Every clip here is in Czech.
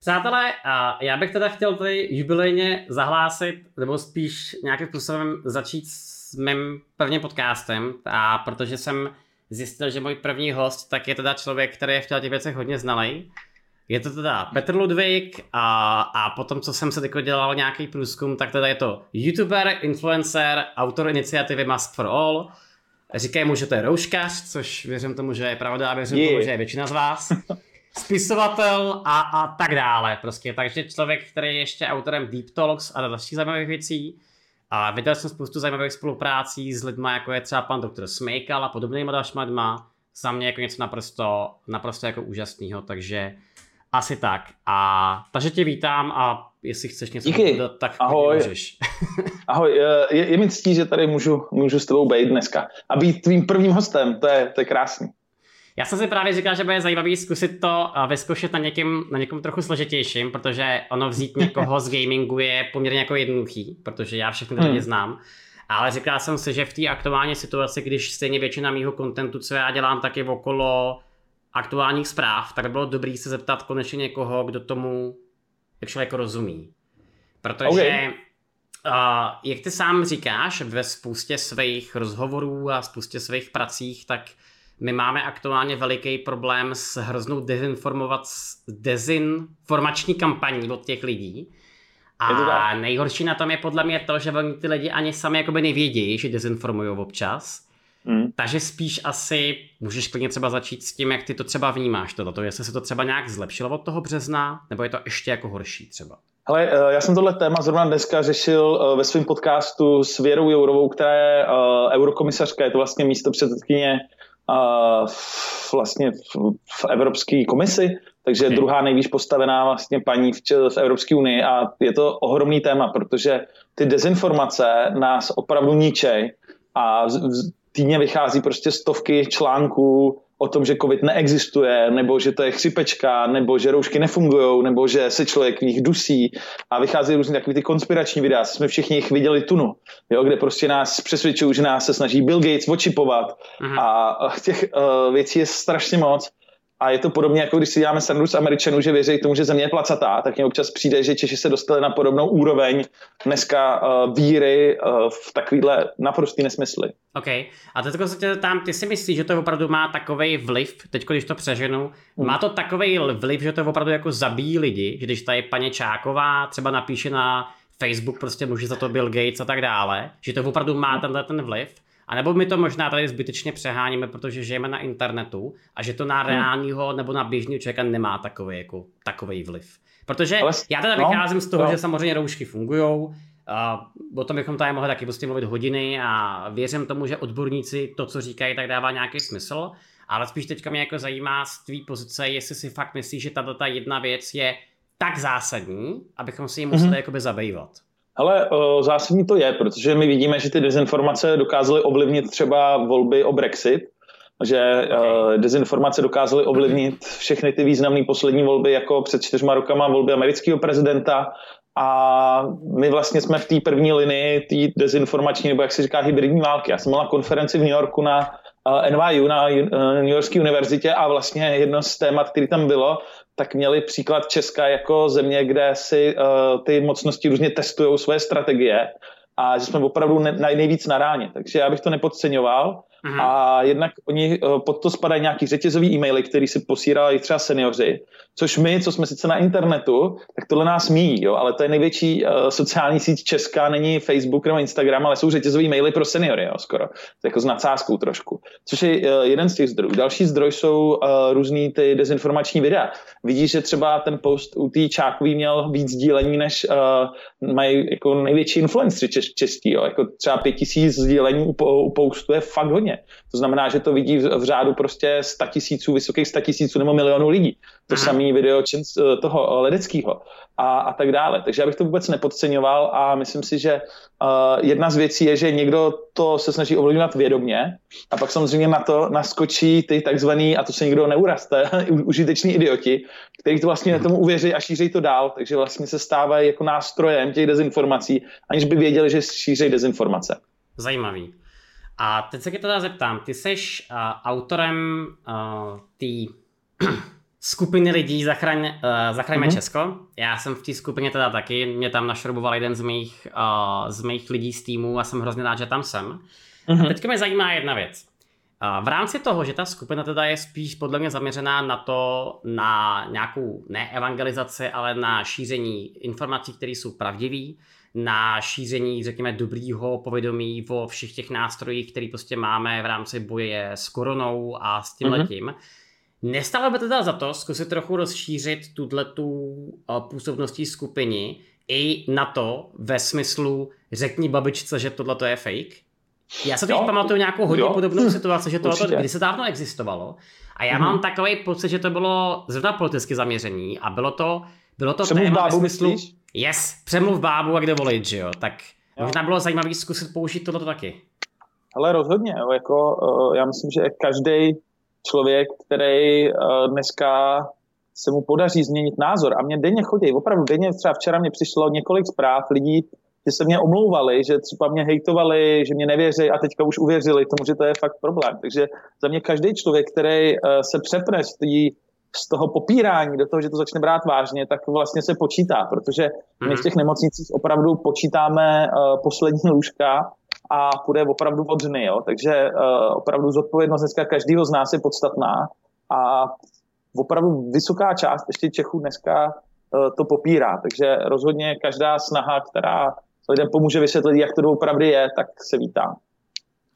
Přátelé, já bych teda chtěl tady jubilejně zahlásit, nebo spíš nějakým způsobem začít s mým prvním podcastem, a protože jsem zjistil, že můj první host tak je teda člověk, který je v těch věcech hodně znalý. Je to teda Petr Ludvík a, a potom, co jsem se teď dělal nějaký průzkum, tak teda je to youtuber, influencer, autor iniciativy Mask for All. Říkají mu, že to je rouškař, což věřím tomu, že je pravda a věřím je. tomu, že je většina z vás. spisovatel a, a tak dále. Prostě. Takže člověk, který je ještě autorem Deep Talks a dalších zajímavých věcí. A viděl jsem spoustu zajímavých spoluprácí s lidmi, jako je třeba pan doktor Smejkal a podobnými dalšíma lidma. Za mě jako něco naprosto, naprosto jako úžasného, takže asi tak. A takže tě vítám a jestli chceš něco Díky. dodat, tak Ahoj. můžeš. Ahoj, je, je mi ctí, že tady můžu, můžu s tebou být dneska. A být tvým prvním hostem, to je, to je krásný. Já jsem si právě říkal, že bude zajímavý zkusit to vyzkoušet na někým, na někom trochu složitějším, protože ono vzít někoho z gamingu je poměrně jako jednoduchý, protože já všechny hmm. lidi znám. Ale říkal jsem si, že v té aktuální situaci, když stejně většina mého kontentu, co já dělám, tak je okolo aktuálních zpráv, tak by bylo dobré se zeptat konečně někoho, kdo tomu jak člověk rozumí. Protože okay. uh, jak ty sám říkáš ve spoustě svých rozhovorů a spoustě svých pracích, tak my máme aktuálně veliký problém s hroznou dezinformovat, dezinformační kampaní od těch lidí. A nejhorší na tom je podle mě to, že oni ty lidi ani sami jakoby nevědí, že dezinformují občas. Hmm. Takže spíš asi můžeš klidně třeba začít s tím, jak ty to třeba vnímáš, toto, jestli se to třeba nějak zlepšilo od toho března, nebo je to ještě jako horší třeba. Ale eh, já jsem tohle téma zrovna dneska řešil eh, ve svém podcastu s Věrou Jourovou, která je eh, eurokomisařka, je to vlastně místo předsedkyně vlastně v, v Evropské komisi, takže okay. druhá nejvíc postavená vlastně paní v, v Evropské unii a je to ohromný téma, protože ty dezinformace nás opravdu ničej a týdně vychází prostě stovky článků o tom, že covid neexistuje, nebo že to je chřipečka, nebo že roušky nefungují, nebo že se člověk v nich dusí a vychází různě takový ty konspirační videa, jsme všichni jich viděli tunu, jo, kde prostě nás přesvědčují, že nás se snaží Bill Gates očipovat uh-huh. a těch uh, věcí je strašně moc a je to podobně, jako když si děláme srandu z Američanů, že věří tomu, že země je placatá, tak mně občas přijde, že Češi se dostali na podobnou úroveň dneska uh, víry uh, v takovýhle naprostý nesmysly. OK. A teď se tam, ty si myslíš, že to opravdu má takový vliv, teď když to přeženu, hmm. má to takový vliv, že to opravdu jako zabíjí lidi, že když tady paní Čáková třeba napíše na Facebook, prostě může za to Bill Gates a tak dále, že to opravdu má tenhle ten vliv, a nebo my to možná tady zbytečně přeháníme, protože žijeme na internetu a že to na hmm. reálního nebo na běžného člověka nemá takový, jako, takový vliv. Protože já teda no, vycházím z toho, no. že samozřejmě roušky fungují, o tom bychom tady mohli taky prostě mluvit hodiny a věřím tomu, že odborníci to, co říkají, tak dává nějaký smysl. Ale spíš teďka mě jako zajímá z tvý pozice, jestli si fakt myslíš, že tato ta jedna věc je tak zásadní, abychom si ji museli mm-hmm. jakoby zabývat. Ale uh, zásadní to je, protože my vidíme, že ty dezinformace dokázaly ovlivnit třeba volby o Brexit, že uh, dezinformace dokázaly ovlivnit všechny ty významné poslední volby, jako před čtyřma rokama volby amerického prezidenta. A my vlastně jsme v té první linii té dezinformační, nebo jak se říká, hybridní války. Já jsem měla konferenci v New Yorku na uh, NYU, na New Yorkské univerzitě a vlastně jedno z témat, který tam bylo, tak měli příklad Česka jako země, kde si uh, ty mocnosti různě testují svoje strategie a že jsme opravdu ne, nejvíc na ráně. Takže já bych to nepodceňoval. Aha. A jednak oni uh, pod to spadají nějaký řetězový e-maily, který si posílají třeba seniori, což my, co jsme sice na internetu, tak tohle nás míjí, jo, ale to je největší uh, sociální síť Česká, není Facebook nebo Instagram, ale jsou řetězový maily pro seniory, jo, skoro. To jako s nadsázkou trošku. Což je uh, jeden z těch zdrojů. Další zdroj jsou uh, různý ty dezinformační videa. Vidíš, že třeba ten post u té Čákový měl víc sdílení, než uh, mají jako největší influenceri čes- český, jo. Jako třeba pět tisíc sdílení u, u postu je fakt hodně. To znamená, že to vidí v, v řádu prostě 100 tisíců, vysokých 100 tisíců nebo milionů lidí. To Aha. samý video eh, toho ledeckého a, a tak dále. Takže já bych to vůbec nepodceňoval a myslím si, že uh, jedna z věcí je, že někdo to se snaží ovlivňovat vědomě a pak samozřejmě na to naskočí ty takzvaný, a to se nikdo neuraste, užiteční idioti, kteří to vlastně tomu uvěří a šíří to dál, takže vlastně se stávají jako nástrojem těch dezinformací, aniž by věděli, že šíří dezinformace. Zajímavý. A teď se tě teda zeptám, ty jsi uh, autorem uh, té skupiny lidí Zachraň, uh, Zachraňme mm-hmm. Česko. Já jsem v té skupině teda taky, mě tam našroboval jeden z mých, uh, z mých lidí z týmu a jsem hrozně rád, že tam jsem. Mm-hmm. A teďka mě zajímá jedna věc. Uh, v rámci toho, že ta skupina teda je spíš podle mě zaměřená na to, na nějakou ne evangelizaci, ale na šíření informací, které jsou pravdivé, na šíření, řekněme, dobrýho povědomí o všech těch nástrojích, které prostě máme v rámci boje s koronou a s tím mm-hmm. letím. Nestalo by teda za to zkusit trochu rozšířit tuto působností skupiny i na to ve smyslu řekni babičce, že tohle je fake? Já se teď jo, pamatuju nějakou hodně jo. podobnou situaci, že tohle kdy se dávno existovalo a já mm-hmm. mám takový pocit, že to bylo zrovna politicky zaměření a bylo to, bylo to Přemluv téma bábu, smyslu, myslíš? yes, přemluv bábu a kde volit, že jo, tak jo. možná bylo zajímavé zkusit použít tohle taky. Ale rozhodně, jo, jako uh, já myslím, že každý člověk, který uh, dneska se mu podaří změnit názor a mě denně chodí, opravdu denně, třeba včera mě přišlo několik zpráv lidí, že se mě omlouvali, že třeba mě hejtovali, že mě nevěří a teďka už uvěřili tomu, že to je fakt problém. Takže za mě každý člověk, který uh, se přepne z, tý, z toho popírání do toho, že to začne brát vážně, tak vlastně se počítá, protože my v mhm. těch nemocnicích opravdu počítáme uh, poslední lůžka a půjde opravdu od dny. Jo? Takže uh, opravdu zodpovědnost dneska každého z nás je podstatná a opravdu vysoká část ještě Čechů dneska uh, to popírá. Takže rozhodně každá snaha, která lidem pomůže vysvětlit, jak to doopravdy je, tak se vítá.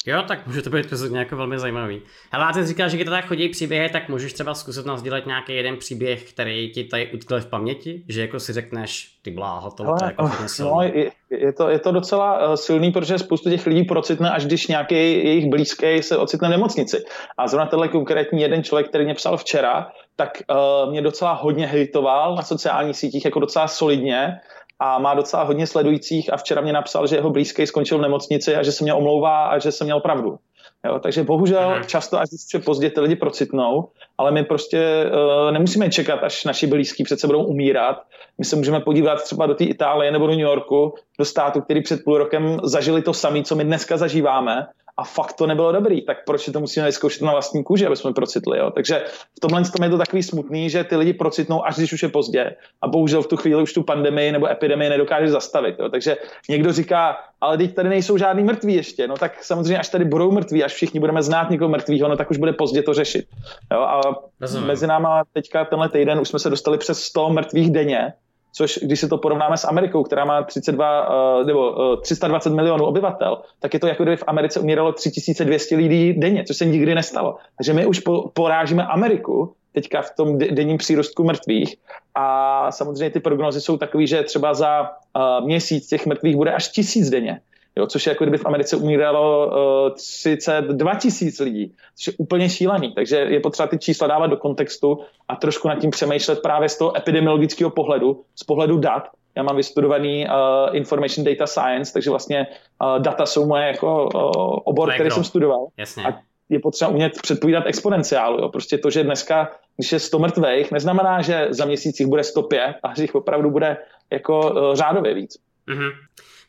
Jo, tak může to být jako velmi zajímavý. Hele, ty říkáš, že když tady chodí příběhy, tak můžeš třeba zkusit nás dělat nějaký jeden příběh, který ti tady utkl v paměti, že jako si řekneš, ty bláho, to, to jako hodně No, je, je, to, je to docela uh, silný, protože spoustu těch lidí procitne, až když nějaký jejich blízký se ocitne v nemocnici. A zrovna tenhle konkrétní jeden člověk, který mě psal včera, tak uh, mě docela hodně hejtoval na sociálních sítích, jako docela solidně a má docela hodně sledujících a včera mě napsal, že jeho blízký skončil v nemocnici a že se mě omlouvá a že jsem měl pravdu. Jo, takže bohužel Aha. často, až se pozdě ty lidi procitnou, ale my prostě uh, nemusíme čekat, až naši blízký přece budou umírat. My se můžeme podívat třeba do té Itálie nebo do New Yorku, do státu, který před půl rokem zažili to samé, co my dneska zažíváme a fakt to nebylo dobrý, tak proč to musíme vyzkoušet na vlastní kůži, aby jsme procitli. Jo? Takže v tomhle tom je to takový smutný, že ty lidi procitnou, až když už je pozdě. A bohužel v tu chvíli už tu pandemii nebo epidemii nedokáže zastavit. Jo? Takže někdo říká, ale teď tady nejsou žádný mrtví ještě. No tak samozřejmě, až tady budou mrtví, až všichni budeme znát někoho mrtvého, no tak už bude pozdě to řešit. Jo? A Rozumím. mezi náma teďka tenhle týden už jsme se dostali přes 100 mrtvých denně což když si to porovnáme s Amerikou, která má 32 uh, nebo uh, 320 milionů obyvatel, tak je to jako kdyby v Americe umíralo 3200 lidí denně, což se nikdy nestalo. Takže my už po, porážíme Ameriku teďka v tom denním přírostku mrtvých a samozřejmě ty prognozy jsou takové, že třeba za uh, měsíc těch mrtvých bude až tisíc denně jo, což je jako kdyby v Americe umíralo uh, 32 tisíc lidí, což je úplně šílený. Takže je potřeba ty čísla dávat do kontextu a trošku nad tím přemýšlet právě z toho epidemiologického pohledu, z pohledu dat. Já mám vystudovaný uh, Information Data Science, takže vlastně uh, data jsou moje jako uh, obor, který jsem studoval. Jasně. A je potřeba umět předpovídat exponenciálu. Jo. Prostě to, že dneska, když je 100 mrtvých, neznamená, že za měsíc jich bude 105, a že jich opravdu bude jako uh, řádově víc. Mm-hmm.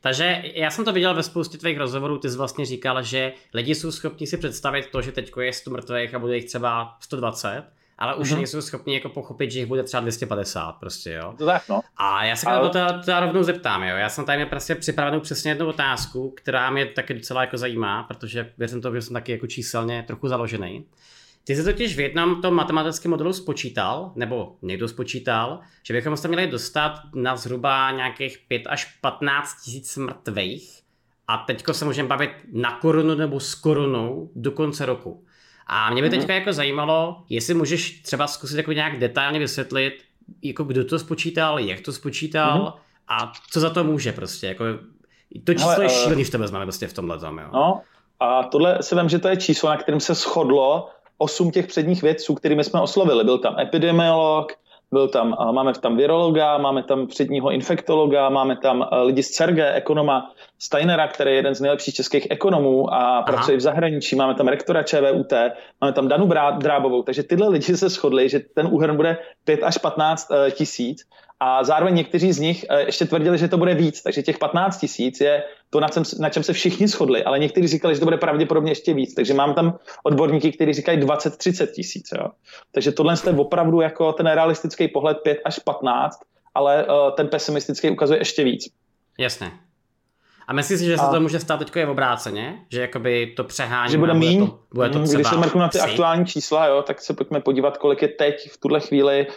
Takže já jsem to viděl ve spoustě tvých rozhovorů, ty jsi vlastně říkal, že lidi jsou schopni si představit to, že teď je 100 mrtvých a bude jich třeba 120, ale už mm-hmm. nejsou schopni jako pochopit, že jich bude třeba 250 prostě, jo. To tak, no. A já se ale... to teda rovnou zeptám, jo. Já jsem tady měl prostě připravenou přesně jednu otázku, která mě taky docela jako zajímá, protože věřím to, že jsem taky jako číselně trochu založený. Ty jsi totiž v jednom tom matematickém modelu spočítal, nebo někdo spočítal, že bychom se měli dostat na zhruba nějakých 5 až 15 tisíc mrtvých a teďko se můžeme bavit na korunu nebo s korunou do konce roku. A mě by mhm. teďka jako zajímalo, jestli můžeš třeba zkusit jako nějak detailně vysvětlit, jako kdo to spočítal, jak to spočítal mm-hmm. a co za to může prostě. Jako, to číslo Ale, je eh, šílený, to vezmeme prostě v tomhle tom, jo. No, a tohle se vím, že to je číslo, na kterém se shodlo osm těch předních vědců, kterými jsme oslovili. Byl tam epidemiolog, byl tam, máme tam virologa, máme tam předního infektologa, máme tam lidi z CERGE, ekonoma Steinera, který je jeden z nejlepších českých ekonomů a Aha. pracuje v zahraničí, máme tam rektora ČVUT, máme tam Danu Drábovou, takže tyhle lidi se shodli, že ten úhrn bude 5 až 15 e, tisíc A zároveň někteří z nich eh, ještě tvrdili, že to bude víc, takže těch 15 tisíc je to, na čem, na čem se všichni shodli, ale někteří říkali, že to bude pravděpodobně ještě víc. Takže mám tam odborníky, kteří říkají 20-30 tisíc. Takže tohle je opravdu jako ten realistický pohled 5 až 15, ale uh, ten pesimistický ukazuje ještě víc. Jasně. A myslíš si, že se a... to může stát teď je v obráceně? Že jakoby to přehání. Že bude míň. Bude to, bude to třeba Když se mrknu na ty psi. aktuální čísla, jo, tak se pojďme podívat, kolik je teď v tuhle chvíli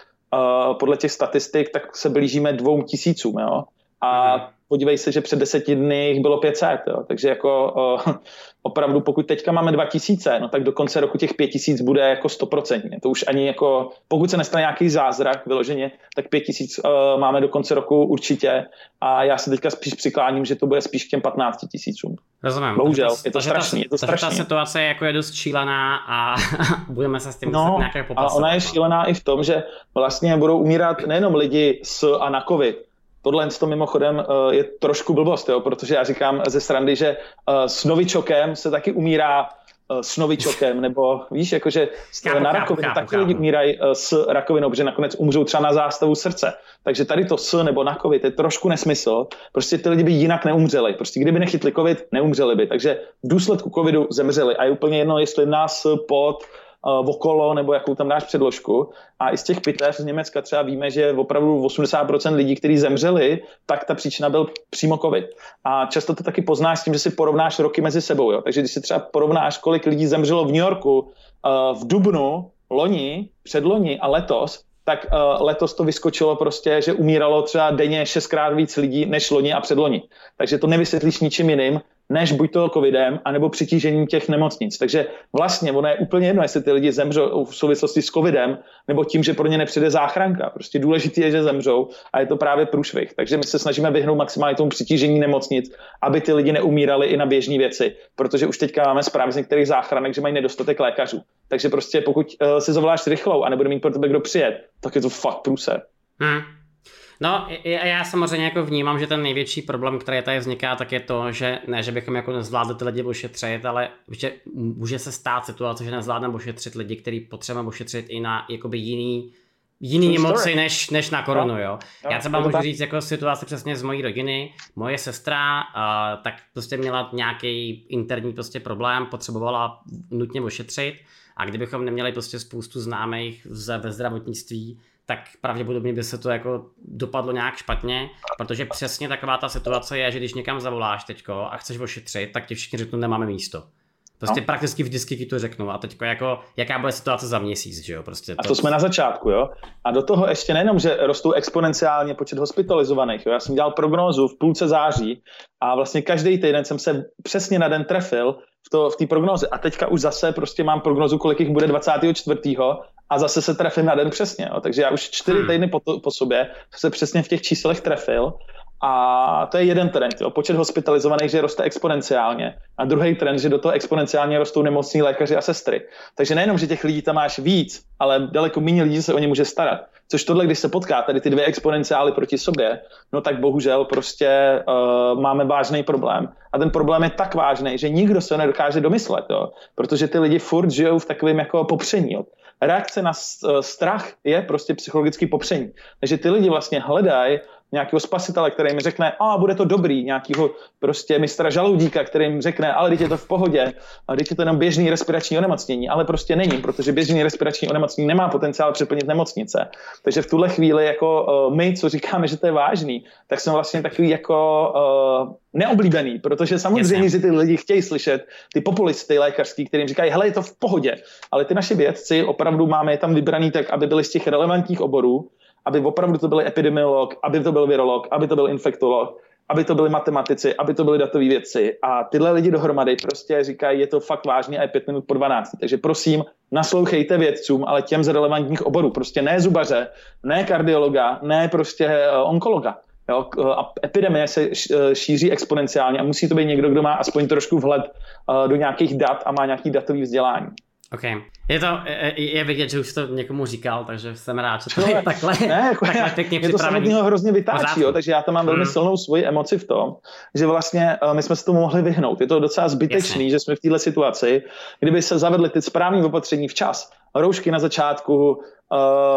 podle těch statistik, tak se blížíme dvou tisícům. Jo? A mhm podívej se, že před deseti dny jich bylo 500, jo. takže jako o, opravdu pokud teďka máme 2000, no tak do konce roku těch 5000 bude jako stoprocentně. To už ani jako, pokud se nestane nějaký zázrak vyloženě, tak 5000 uh, máme do konce roku určitě a já se teďka spíš přikláním, že to bude spíš k těm 15 tisícům. Rozumím. Bohužel, je to strašný. Je to strašný. ta situace jako je dost šílená a budeme se s tím no, nějaké popasovat. A ona je šílená i v tom, že vlastně budou umírat nejenom lidi s a na covid, Tohle to mimochodem uh, je trošku blbost, jo, protože já říkám ze srandy, že uh, s novičokem se taky umírá uh, s novičokem, nebo víš, jakože kápu, na rakovinu taky lidi umírají s rakovinou, protože nakonec umřou třeba na zástavu srdce. Takže tady to s nebo na covid je trošku nesmysl. Prostě ty lidi by jinak neumřeli. Prostě kdyby nechytli covid, neumřeli by. Takže v důsledku covidu zemřeli. A je úplně jedno, jestli nás pod uh, okolo nebo jakou tam dáš předložku. A i z těch pitev z Německa třeba víme, že opravdu 80% lidí, kteří zemřeli, tak ta příčina byl přímo COVID. A často to taky poznáš s tím, že si porovnáš roky mezi sebou. Jo? Takže když si třeba porovnáš, kolik lidí zemřelo v New Yorku uh, v Dubnu, loni, předloni a letos, tak uh, letos to vyskočilo prostě, že umíralo třeba denně šestkrát víc lidí než loni a předloni. Takže to nevysvětlíš ničím jiným, než buď to covidem, anebo přitížením těch nemocnic. Takže vlastně ono je úplně jedno, jestli ty lidi zemřou v souvislosti s covidem, nebo tím, že pro ně nepřijde záchranka. Prostě důležité je, že zemřou a je to právě průšvih. Takže my se snažíme vyhnout maximálně tomu přitížení nemocnic, aby ty lidi neumírali i na běžné věci, protože už teďka máme zprávy z některých záchranek, že mají nedostatek lékařů. Takže prostě pokud uh, si zavoláš rychlou a nebude mít pro tebe kdo přijet, tak je to fakt průse. Hmm. No, já samozřejmě jako vnímám, že ten největší problém, který tady vzniká, tak je to, že ne, že bychom jako nezvládli ty lidi ošetřit, ale že může se stát situace, že nezvládneme ošetřit lidi, který potřebujeme ošetřit i na jakoby jiný jiný nemoci než, než na koronu, no. jo. Já třeba můžu tak. říct jako situaci přesně z mojí rodiny. Moje sestra uh, tak prostě měla nějaký interní prostě problém, potřebovala nutně ošetřit a kdybychom neměli prostě spoustu známých ve zdravotnictví, tak pravděpodobně by se to jako dopadlo nějak špatně, protože přesně taková ta situace je, že když někam zavoláš teďko a chceš ošetřit, tak ti všichni řeknou, nemáme místo. Prostě no. prakticky vždycky ti to řeknu. A teď jako, jaká bude situace za měsíc, že jo? Prostě to... A to jsme na začátku, jo? A do toho ještě nejenom, že rostou exponenciálně počet hospitalizovaných, jo? Já jsem dělal prognózu v půlce září a vlastně každý týden jsem se přesně na den trefil v, to, v té prognoze. A teďka už zase prostě mám prognozu, kolik jich bude 24. a zase se trefím na den přesně. Jo. Takže já už čtyři hmm. týdny po, to, po sobě se přesně v těch číslech trefil a to je jeden trend. Jo. Počet hospitalizovaných, že roste exponenciálně. A druhý trend, že do toho exponenciálně rostou nemocní lékaři a sestry. Takže nejenom, že těch lidí tam máš víc, ale daleko méně lidí se o ně může starat. Což tohle, když se potká, tady ty dvě exponenciály proti sobě, no tak bohužel prostě uh, máme vážný problém. A ten problém je tak vážný, že nikdo se nedokáže domyslet, jo? protože ty lidi furt žijou v takovém jako popření. Jo? Reakce na eh, strach je prostě psychologický popření. Takže ty lidi vlastně hledají nějakého spasitele, který mi řekne, a bude to dobrý, nějakého prostě mistra žaloudíka, který jim řekne, ale teď je to v pohodě, a teď je to jenom běžný respirační onemocnění, ale prostě není, protože běžný respirační onemocnění nemá potenciál přeplnit nemocnice. Takže v tuhle chvíli jako uh, my, co říkáme, že to je vážný, tak jsme vlastně takový jako uh, neoblíbený, protože samozřejmě, Jasně. že ty lidi chtějí slyšet ty populisty lékařský, kterým říkají, hele, je to v pohodě, ale ty naši vědci opravdu máme je tam vybraný tak, aby byli z těch relevantních oborů, aby opravdu to byl epidemiolog, aby to byl virolog, aby to byl infektolog, aby to byli matematici, aby to byli datové věci. A tyhle lidi dohromady prostě říkají, je to fakt vážně a je pět minut po 12. Takže prosím, naslouchejte vědcům, ale těm z relevantních oborů. Prostě ne zubaře, ne kardiologa, ne prostě eh, onkologa. Jo, a epidemie se eh, šíří exponenciálně a musí to být někdo, kdo má aspoň trošku vhled eh, do nějakých dat a má nějaký datový vzdělání. OK. Je to, je vidět, že už to někomu říkal, takže jsem rád, že to je takhle, ne, jako takhle já, pěkně mě to samotného hrozně vytáčí, jo, takže já tam mám velmi hmm. silnou svoji emoci v tom, že vlastně uh, my jsme se tomu mohli vyhnout. Je to docela zbytečný, Jasně. že jsme v této situaci, kdyby se zavedly ty správné opatření včas roušky na začátku,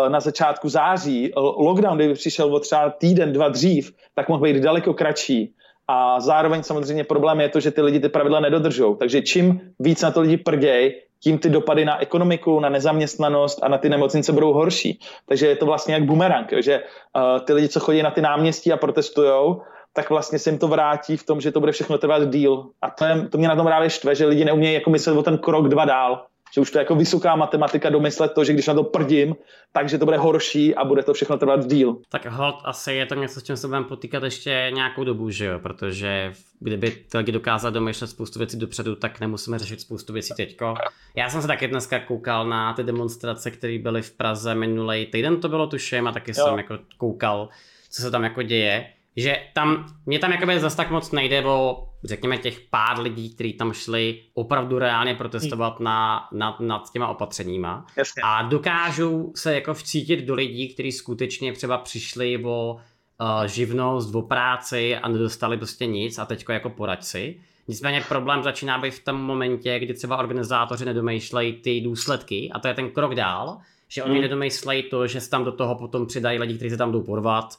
na začátku září, lockdown, kdyby přišel o třeba týden, dva dřív, tak mohl být daleko kratší. A zároveň samozřejmě problém je to, že ty lidi ty pravidla nedodržou. Takže čím víc na to lidi prděj, tím ty dopady na ekonomiku, na nezaměstnanost a na ty nemocnice budou horší. Takže je to vlastně jak bumerang, že uh, ty lidi, co chodí na ty náměstí a protestují, tak vlastně se jim to vrátí v tom, že to bude všechno trvat díl. A to, je, to mě na tom právě štve, že lidi neumějí jako myslet o ten krok dva dál že už to je jako vysoká matematika domyslet to, že když na to prdím, takže to bude horší a bude to všechno trvat díl. Tak hold, asi je to něco, s čím se budeme potýkat ještě nějakou dobu, že jo? Protože kdyby ty lidi dokázali domýšlet spoustu věcí dopředu, tak nemusíme řešit spoustu věcí teďko. Já jsem se taky dneska koukal na ty demonstrace, které byly v Praze minulý týden, to bylo tuším, a taky jo. jsem jako koukal, co se tam jako děje že tam, mě tam jakoby zase tak moc nejde o, řekněme, těch pár lidí, kteří tam šli opravdu reálně protestovat na, nad, nad těma opatřeníma. Jasně. A dokážou se jako vcítit do lidí, kteří skutečně třeba přišli o uh, živnost, o práci a nedostali prostě nic a teďko jako poradci. Nicméně problém začíná být v tom momentě, kdy třeba organizátoři nedomýšlejí ty důsledky a to je ten krok dál, že oni hmm. nedomýšlejí to, že se tam do toho potom přidají lidi, kteří se tam jdou porvat,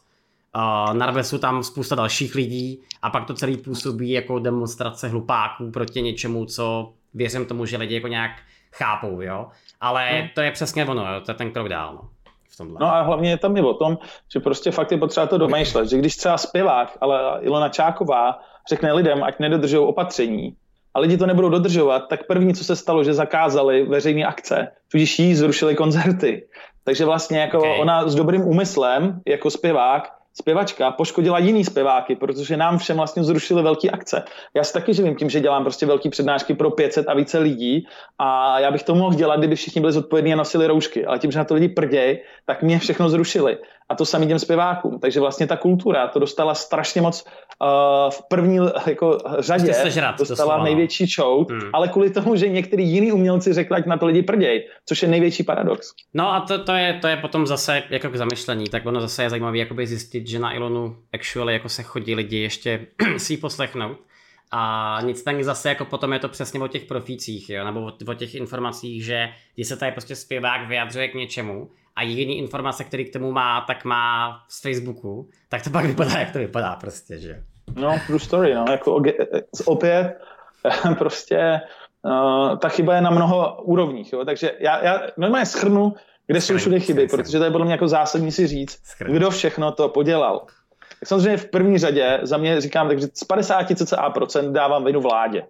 Uh, narve jsou tam spousta dalších lidí a pak to celý působí jako demonstrace hlupáků proti něčemu, co věřím tomu, že lidi jako nějak chápou, jo. Ale no. to je přesně ono, jo? to je ten krok dál, no. V tomhle. No a hlavně je tam i o tom, že prostě fakt je potřeba to domýšlet, že když třeba zpěvák, ale Ilona Čáková řekne lidem, ať nedodržují opatření, a lidi to nebudou dodržovat, tak první, co se stalo, že zakázali veřejné akce, tudíž jí zrušili koncerty. Takže vlastně jako okay. ona s dobrým úmyslem, jako zpěvák, zpěvačka poškodila jiný zpěváky, protože nám všem vlastně zrušili velké akce. Já si taky živím tím, že dělám prostě velké přednášky pro 500 a více lidí a já bych to mohl dělat, kdyby všichni byli zodpovědní a nosili roušky, ale tím, že na to lidi prděj, tak mě všechno zrušili. A to samý těm zpěvákům. Takže vlastně ta kultura to dostala strašně moc uh, v první jako, řadě. Sežrat, dostala to největší show, hmm. ale kvůli tomu, že některý jiný umělci řekli, ať na to lidi prděj, což je největší paradox. No a to, to, je, to je potom zase jako k zamyšlení, tak ono zase je zajímavé jakoby zjistit, že na Ilonu actually jako se chodí lidi ještě si poslechnout. A nicméně zase jako potom je to přesně o těch profících, jo? nebo o, o těch informacích, že když se tady prostě zpěvák vyjadřuje k něčemu, a jediný informace, který k tomu má, tak má z Facebooku, tak to pak vypadá, jak to vypadá prostě, že? No, true story, no, jako opět prostě uh, ta chyba je na mnoho úrovních, jo, takže já, já normálně schrnu, kde jsou všude chyby, protože to je podle mě jako zásadní si říct, kdo všechno to podělal. Tak samozřejmě v první řadě za mě říkám, takže z 50 cca procent dávám vinu vládě.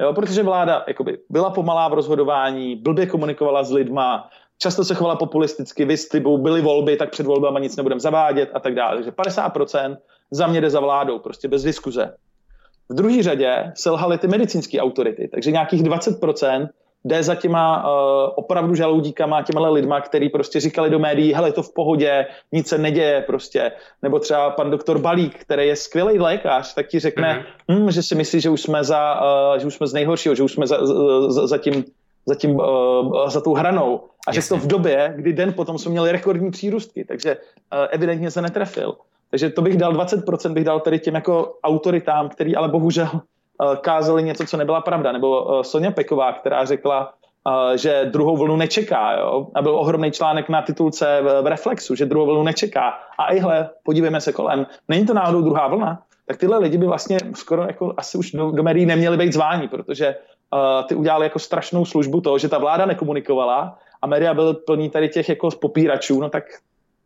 Jo, protože vláda jakoby, byla pomalá v rozhodování, blbě komunikovala s lidma, často se chovala populisticky, vy typu byly volby, tak před volbama nic nebudeme zavádět a tak dále. Takže 50% za mě jde za vládou, prostě bez diskuze. V druhé řadě selhaly ty medicínské autority, takže nějakých 20% jde za těma uh, opravdu žaloudíkama, těma lidma, který prostě říkali do médií, hele, to v pohodě, nic se neděje prostě. Nebo třeba pan doktor Balík, který je skvělý lékař, tak ti řekne, mm-hmm. hm, že si myslí, že už jsme za, uh, že už jsme z nejhoršího, že už jsme za, za, za tím za, tím, uh, za tou hranou. A že to v době, kdy den potom jsme měli rekordní přírůstky, takže uh, evidentně se netrefil. Takže to bych dal 20% bych dal tady těm jako autoritám, který ale bohužel uh, kázali něco, co nebyla pravda. Nebo uh, Sonja Peková, která řekla, uh, že druhou vlnu nečeká. Jo? A byl ohromný článek na titulce v, v Reflexu, že druhou vlnu nečeká. A ihle, podívejme se kolem, není to náhodou druhá vlna? Tak tyhle lidi by vlastně skoro jako asi už do, do médií neměli být zváni, protože uh, ty udělali jako strašnou službu toho, že ta vláda nekomunikovala a média byly plní tady těch jako popíračů, no tak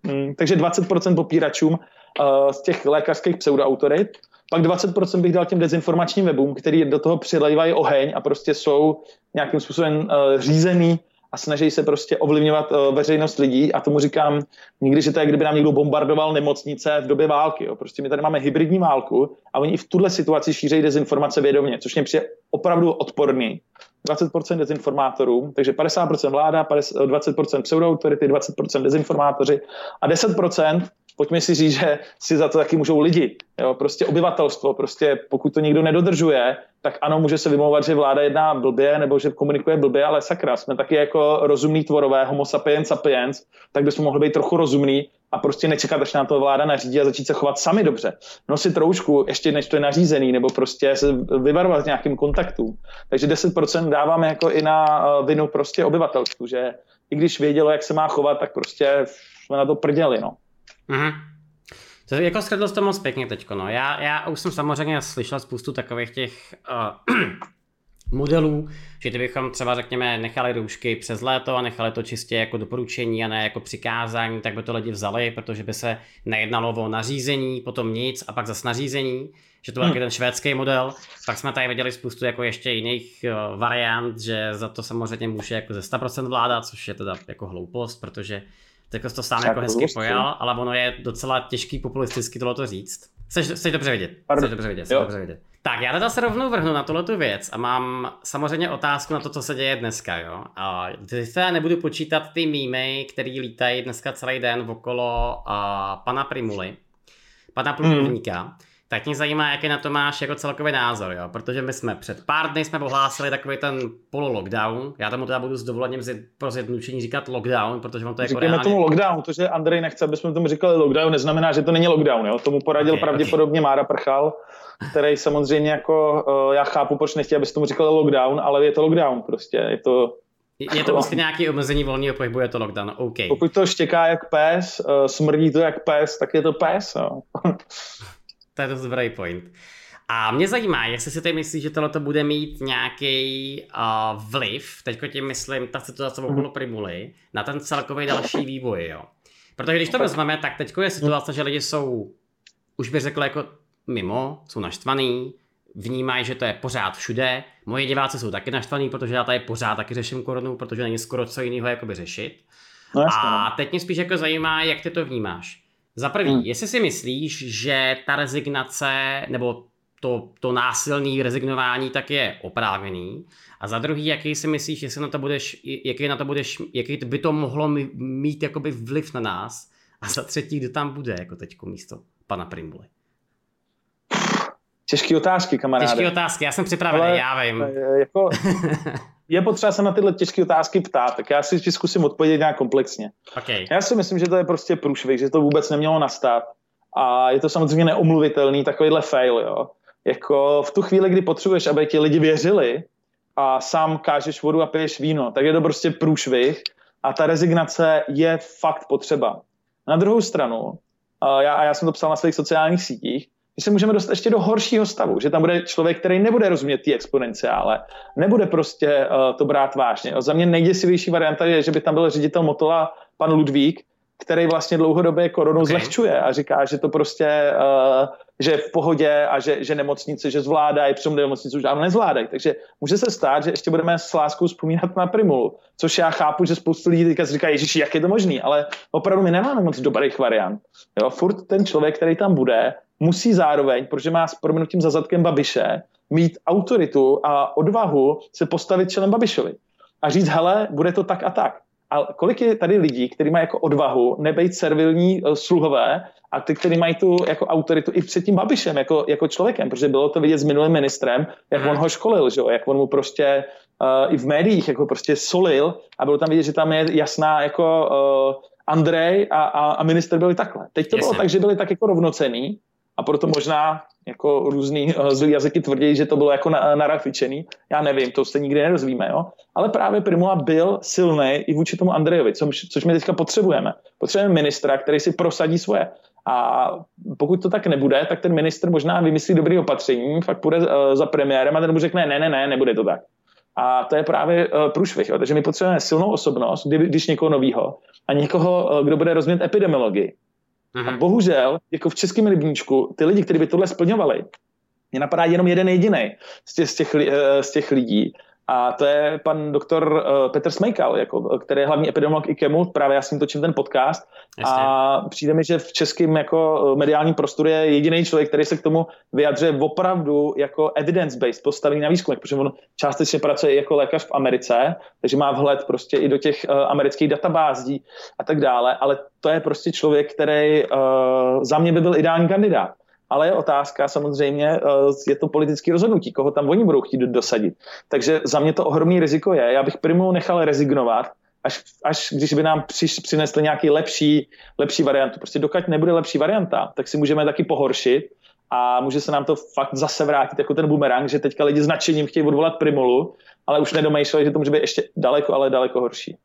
hm, takže 20% popíračům uh, z těch lékařských pseudoautorit, pak 20% bych dal těm dezinformačním webům, který do toho přilévají oheň a prostě jsou nějakým způsobem uh, řízený a snaží se prostě ovlivňovat uh, veřejnost lidí a tomu říkám nikdy, že to je, kdyby nám někdo bombardoval nemocnice v době války. Jo. Prostě my tady máme hybridní válku a oni i v tuhle situaci šířejí dezinformace vědomě, což mě přijde opravdu odporný. 20% dezinformátorů, takže 50% vláda, 20% pseudoautority, 20% dezinformátoři a 10% pojďme si říct, že si za to taky můžou lidi, jo, prostě obyvatelstvo, prostě pokud to někdo nedodržuje, tak ano, může se vymlouvat, že vláda jedná blbě nebo že komunikuje blbě, ale sakra, jsme taky jako rozumný tvorové, homo sapiens sapiens, tak bychom mohli být trochu rozumný a prostě nečekat, až na to vláda nařídí a začít se chovat sami dobře. Nosit roušku ještě než to je nařízený, nebo prostě se vyvarovat nějakým kontaktům. Takže 10% dáváme jako i na eh, vinu prostě obyvatelstvu, že i když vědělo, jak se má chovat, tak prostě jsme na to prděli, no. Mm-hmm. To je jako skradl to moc pěkně teďko, no. Já, já už jsem samozřejmě slyšel spoustu takových těch uh, modelů, že kdybychom třeba řekněme nechali roušky přes léto a nechali to čistě jako doporučení a ne jako přikázání, tak by to lidi vzali, protože by se nejednalo o nařízení, potom nic a pak zase nařízení, že to byl hmm. ten švédský model. Pak jsme tady viděli spoustu jako ještě jiných uh, variant, že za to samozřejmě může jako ze 100% vláda, což je teda jako hloupost, protože tak to sám jako hezky pojal, ale ono je docela těžký populisticky tohle to říct. Chceš, chceš dobře vidět, chceš dobře vidět, chceš dobře vidět. Tak já teda se rovnou vrhnu na tuhle věc a mám samozřejmě otázku na to, co se děje dneska, jo. A teda nebudu počítat ty mýmy, který lítají dneska celý den okolo uh, pana Primuly, pana plukovníka. Hmm tak mě zajímá, jaký na to máš jako celkový názor, jo? protože my jsme před pár dny jsme ohlásili takový ten polo-lockdown, já tomu teda budu s dovolením pro zjednodušení říkat lockdown, protože on to je jako reálně... tomu lockdown, to, že Andrej nechce, aby jsme tomu říkali lockdown, neznamená, že to není lockdown, jo? tomu poradil okay, pravděpodobně okay. Mára Prchal, který samozřejmě jako, uh, já chápu, proč nechtěl, aby tomu říkali lockdown, ale je to lockdown prostě, je to je to prostě nějaké omezení volného pohybu, je to lockdown, OK. Pokud to štěká jak pes, uh, smrdí to jak pes, tak je to pes. No. To je dost dobrý point. A mě zajímá, jestli si ty myslíš, že tohle bude mít nějaký uh, vliv, teďko tím myslím ta situace okolo mhm. Primuly, na ten celkový další vývoj, jo. Protože když to vezmeme, tak teďko je situace, že lidi jsou, už bych řekl, jako mimo, jsou naštvaný, vnímají, že to je pořád všude. Moje diváci jsou taky naštvaný, protože já tady pořád taky řeším koronu, protože není skoro co jiného jakoby řešit. No, a no. teď mě spíš jako zajímá, jak ty to vnímáš. Za prvý, hmm. jestli si myslíš, že ta rezignace nebo to, to násilné rezignování tak je oprávněný. A za druhý, jaký si myslíš, jestli na to budeš, jaký na to budeš, jaký by to mohlo mít jakoby vliv na nás. A za třetí, kdo tam bude jako teďko místo pana Primbuly. Těžké otázky, kamaráde. Těžké otázky, já jsem připravený, Ale, já vím. Jako, je potřeba se na tyhle těžké otázky ptát, tak já si zkusím odpovědět nějak komplexně. Okay. Já si myslím, že to je prostě průšvih, že to vůbec nemělo nastat. A je to samozřejmě neomluvitelný takovýhle fail, jo. Jako v tu chvíli, kdy potřebuješ, aby ti lidi věřili a sám kážeš vodu a piješ víno, tak je to prostě průšvih a ta rezignace je fakt potřeba. Na druhou stranu, a já, a já jsem to psal na svých sociálních sítích, že se můžeme dostat ještě do horšího stavu, že tam bude člověk, který nebude rozumět ty exponenciále, nebude prostě uh, to brát vážně. O, za mě nejděsivější varianta je, že by tam byl ředitel Motola pan Ludvík, který vlastně dlouhodobě koronu okay. zlehčuje a říká, že to prostě, uh, že je v pohodě a že, že nemocnice, že zvládají, přitom nemocnice už dávno nezvládají. Takže může se stát, že ještě budeme s láskou vzpomínat na Primulu, což já chápu, že spoustu lidí teďka říká, ježiši, jak je to možný, ale opravdu my nemáme moc dobrých variant. Jo, furt ten člověk, který tam bude, musí zároveň, protože má s proměnutím za zadkem Babiše, mít autoritu a odvahu se postavit čelem Babišovi a říct, hele, bude to tak a tak. A kolik je tady lidí, kteří mají jako odvahu nebejt servilní uh, sluhové a ty, kteří mají tu jako autoritu i před tím Babišem jako, jako člověkem, protože bylo to vidět s minulým ministrem, jak on ho školil, že? jak on mu prostě uh, i v médiích jako prostě solil a bylo tam vidět, že tam je jasná jako uh, Andrej a, a, a minister byli takhle. Teď to Jasně. bylo tak, že byli tak jako rovnocený a proto možná jako různý uh, zlý jazyky tvrdí, že to bylo jako na, narafičený. Já nevím, to se nikdy nerozvíme, jo. Ale právě Primula byl silný i vůči tomu Andrejovi, což, což my teďka potřebujeme. Potřebujeme ministra, který si prosadí svoje. A pokud to tak nebude, tak ten ministr možná vymyslí dobrý opatření, fakt půjde uh, za premiérem a ten mu řekne, ne, ne, ne, nebude to tak. A to je právě průšvih. Jo. Takže my potřebujeme silnou osobnost, kdy, když někoho novýho, a někoho, kdo bude rozumět epidemiologii. Aha. A bohužel, jako v českém rybníčku, ty lidi, kteří by tohle splňovali, mě napadá jenom jeden jediný z těch, z, těch, eh, z těch lidí. A to je pan doktor uh, Petr Smejkal, jako, který je hlavní epidemiolog IKEMu, právě já s ním točím ten podcast. Jasně. A přijde mi, že v českém jako mediálním prostoru je jediný člověk, který se k tomu vyjadřuje opravdu jako evidence-based, postavený na výzkumech, protože on částečně pracuje jako lékař v Americe, takže má vhled prostě i do těch uh, amerických databází a tak dále, ale to je prostě člověk, který uh, za mě by byl ideální kandidát ale je otázka samozřejmě, eh, je to politické rozhodnutí, koho tam oni budou chtít dosadit. Takže za mě to ohromný riziko je. Já bych Primu nechal rezignovat, až, až když by nám přiš, přinesli nějaký lepší, lepší variantu. Prostě dokud nebude lepší varianta, tak si můžeme taky pohoršit a může se nám to fakt zase vrátit jako ten bumerang, že teďka lidi značením chtějí odvolat Primulu, ale už nedomýšleli, že to může být ještě daleko, ale daleko horší.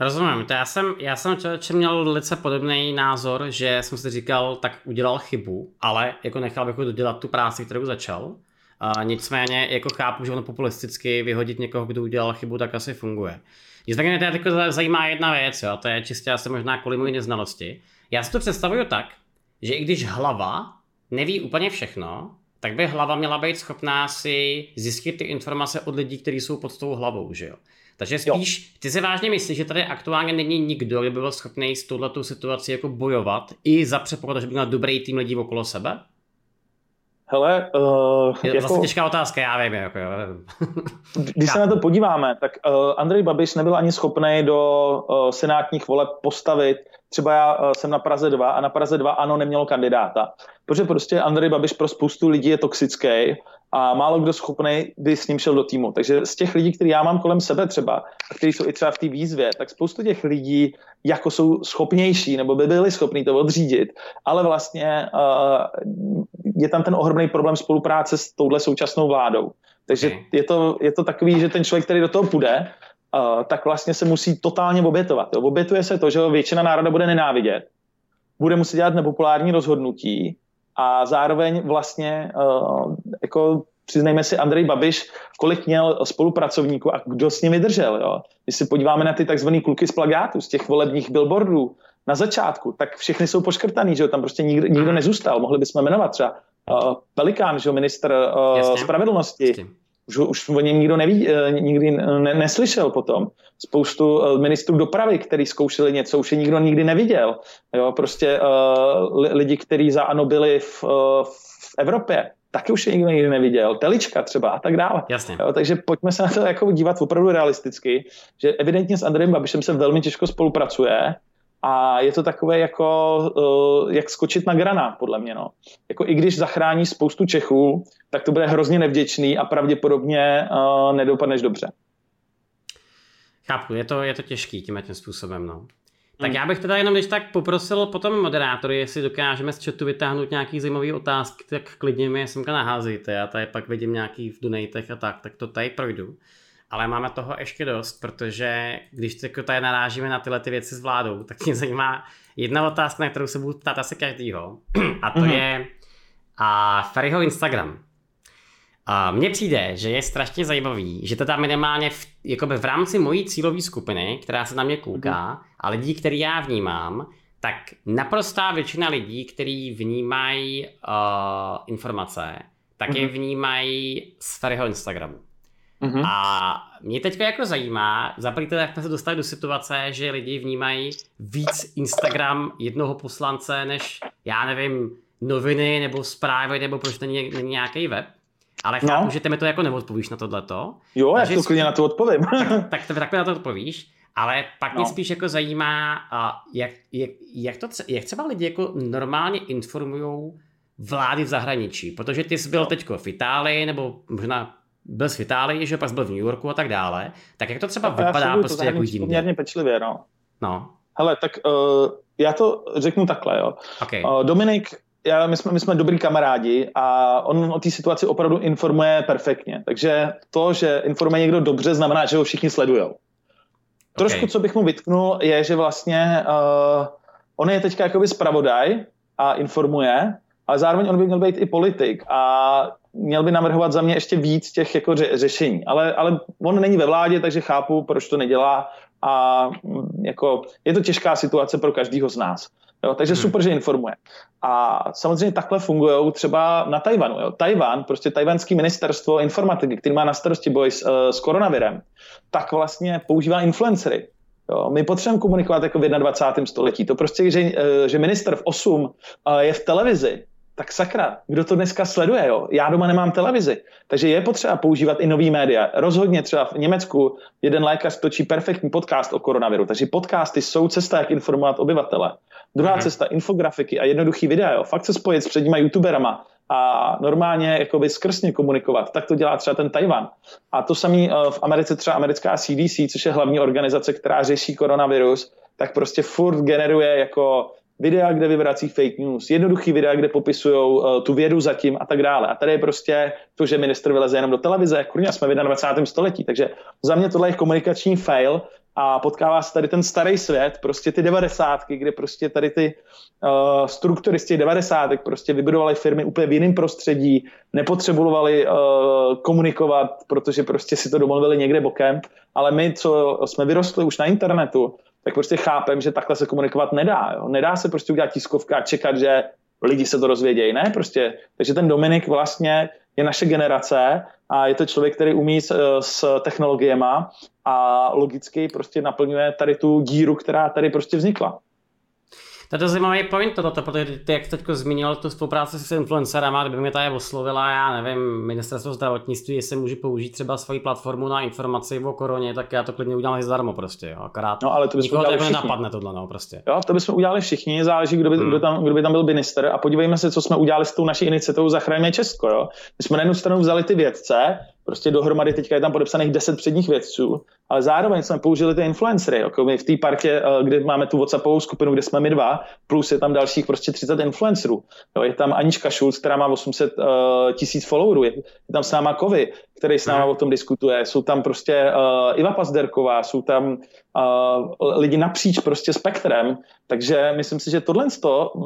Rozumím, to já jsem, já jsem člověče měl velice podobný názor, že jsem si říkal, tak udělal chybu, ale jako nechal bych ho dodělat tu práci, kterou začal. A nicméně jako chápu, že ono populisticky vyhodit někoho, kdo udělal chybu, tak asi funguje. Nicméně mě jako zajímá jedna věc, jo, to je čistě asi možná kvůli mojí neznalosti. Já si to představuju tak, že i když hlava neví úplně všechno, tak by hlava měla být schopná si zjistit ty informace od lidí, kteří jsou pod tou hlavou, že jo? Takže spíš, jo. ty si vážně myslíš, že tady aktuálně není nikdo, kdo by byl schopný s touhletou situací jako bojovat i za předpoklad, že by měl dobrý tým lidí okolo sebe? Hele, uh, je jako, vlastně těžká otázka, já vím. Jako, když se na to podíváme, tak uh, Andrej Babiš nebyl ani schopný do uh, senátních voleb postavit. Třeba já uh, jsem na Praze 2 a na Praze 2 ano nemělo kandidáta. Protože prostě Andrej Babiš pro spoustu lidí je toxický a málo kdo schopný by s ním šel do týmu. Takže z těch lidí, který já mám kolem sebe třeba, a kteří jsou i třeba v té výzvě, tak spoustu těch lidí jako jsou schopnější nebo by byli schopní to odřídit, ale vlastně uh, je tam ten ohromný problém spolupráce s touhle současnou vládou. Takže okay. je, to, je to takový, že ten člověk, který do toho půjde, uh, tak vlastně se musí totálně obětovat. Jo. Obětuje se to, že většina národa bude nenávidět, bude muset dělat nepopulární rozhodnutí a zároveň vlastně uh, jako přiznejme si, Andrej Babiš, kolik měl spolupracovníků a kdo s ním vydržel. Jo? Když si podíváme na ty takzvané kluky z plagátu, z těch volebních billboardů na začátku, tak všechny jsou poškrtaný, že jo? tam prostě nikdo, nikdo nezůstal. Mohli bychom jmenovat třeba uh, Pelikán, že jo? minister uh, spravedlnosti. Už, už o něm nikdo neví, uh, nikdy ne, neslyšel potom. Spoustu uh, ministrů dopravy, kteří zkoušeli něco, už je nikdo nikdy neviděl. Jo? Prostě uh, lidi, kteří za ANO byli v, uh, v Evropě, taky už je nikdo nikdy neviděl. Telička třeba a tak dále. Jasně. Jo, takže pojďme se na to jako dívat opravdu realisticky, že evidentně s Andrejem Babišem se velmi těžko spolupracuje a je to takové jako, uh, jak skočit na granát, podle mě. No. Jako i když zachrání spoustu Čechů, tak to bude hrozně nevděčný a pravděpodobně uh, nedopadneš dobře. Chápu, je to, je to těžký tím tím způsobem. No. Tak hmm. já bych teda jenom když tak poprosil potom moderátory, jestli dokážeme z chatu vytáhnout nějaký zajímavý otázky, tak klidně mi je semka naházejte. Já tady pak vidím nějaký v donatech a tak, tak to tady projdu. Ale máme toho ještě dost, protože když jako tady narážíme na tyhle ty věci s vládou, tak mě zajímá jedna otázka, na kterou se budu ptát asi každýho. A to mm-hmm. je a Ferryho Instagram. A mně přijde, že je strašně zajímavý, že to tam minimálně v, jakoby v rámci mojí cílové skupiny, která se na mě kouká, mm-hmm. a lidí, který já vnímám, tak naprostá většina lidí, kteří vnímají uh, informace, tak mm-hmm. je mhm. vnímají z Ferryho Instagramu. Mm-hmm. A mě teď jako zajímá, zaprvé jak jsme se dostali do situace, že lidi vnímají víc Instagram jednoho poslance, než já nevím, noviny nebo zprávy, nebo proč to není, není nějaký web. Ale chápu, no. že ty mi to jako neodpovíš na tohleto. Jo, já to klidně na to odpovím. tak, tak, tak na to odpovíš. Ale pak no. mě spíš jako zajímá, jak, jak, jak, to, jak třeba lidi jako normálně informují vlády v zahraničí, protože ty jsi byl no. teďko v Itálii, nebo možná byl v Itálii, že pak byl v New Yorku a tak dále, tak jak to třeba no, vypadá prostě jako jinde? poměrně pečlivě, no. No. Hele, tak uh, já to řeknu takhle, jo. Okay. Uh, Dominik, já, my, jsme, my jsme dobrý kamarádi a on o té situaci opravdu informuje perfektně. Takže to, že informuje někdo dobře, znamená, že ho všichni sledujou. Okay. Trošku, co bych mu vytknul, je, že vlastně uh, on je teďka jakoby zpravodaj a informuje, ale zároveň on by měl být i politik a měl by navrhovat za mě ještě víc těch jako ře- řešení. Ale, ale on není ve vládě, takže chápu, proč to nedělá a mm, jako je to těžká situace pro každého z nás. Jo, takže hmm. super, že informuje. A samozřejmě takhle fungují třeba na Tajvanu. Jo. Tajvan, prostě tajvanský ministerstvo informatiky, který má na starosti boj s, uh, s koronavirem, tak vlastně používá influencery. Jo, my potřebujeme komunikovat jako v 21. století. To prostě, že, uh, že minister v 8 uh, je v televizi, tak sakra, kdo to dneska sleduje, jo? Já doma nemám televizi, takže je potřeba používat i nový média. Rozhodně třeba v Německu jeden lékař točí perfektní podcast o koronaviru, takže podcasty jsou cesta, jak informovat obyvatele. Druhá mm-hmm. cesta, infografiky a jednoduchý videa, jo? fakt se spojit s předníma youtuberama a normálně jakoby skrsně komunikovat. Tak to dělá třeba ten Tajvan. A to samý eh, v Americe třeba americká CDC, což je hlavní organizace, která řeší koronavirus, tak prostě furt generuje jako videa, kde vyvrací fake news, jednoduchý videa, kde popisují uh, tu vědu zatím a tak dále. A tady je prostě to, že minister vyleze jenom do televize, kurňa, jsme v 21. století, takže za mě tohle je komunikační fail a potkává se tady ten starý svět, prostě ty devadesátky, kde prostě tady ty uh, struktury z těch devadesátek prostě vybudovali firmy úplně v jiném prostředí, nepotřebovali uh, komunikovat, protože prostě si to domluvili někde bokem, ale my, co jsme vyrostli už na internetu, tak prostě chápem, že takhle se komunikovat nedá. Jo? Nedá se prostě udělat tiskovka a čekat, že lidi se to rozvědějí. Ne, prostě. Takže ten Dominik vlastně je naše generace a je to člověk, který umí s, s technologiemi a logicky prostě naplňuje tady tu díru, která tady prostě vznikla. To je to zajímavý point toto, protože ty, jak teď zmínil tu spolupráci s influencerama, kdyby mě tady oslovila, já nevím, ministerstvo zdravotnictví, jestli můžu použít třeba svoji platformu na informaci o koroně, tak já to klidně udělám zadarmo prostě, jo. akorát no, ale to nikoho to jako nenapadne tohle, no, prostě. Jo, to bychom udělali všichni, záleží, kdo by, hmm. kdo, tam, kdo by tam byl minister a podívejme se, co jsme udělali s tou naší iniciativou Zachraňme Česko, jo. My jsme na jednu stranu vzali ty vědce, prostě dohromady teďka je tam podepsaných 10 předních vědců, ale zároveň jsme použili ty influencery, jako my v té partě, eh, kde máme tu WhatsAppovou skupinu, kde jsme my dva, plus je tam dalších prostě 30 influencerů. Jo, je tam Anička Schulz, která má 800 uh, tisíc followerů, je, je tam s náma Kovy, který s náma o tom diskutuje, jsou tam prostě uh, Iva Pazderková, jsou tam uh, lidi napříč prostě spektrem, takže myslím si, že tohle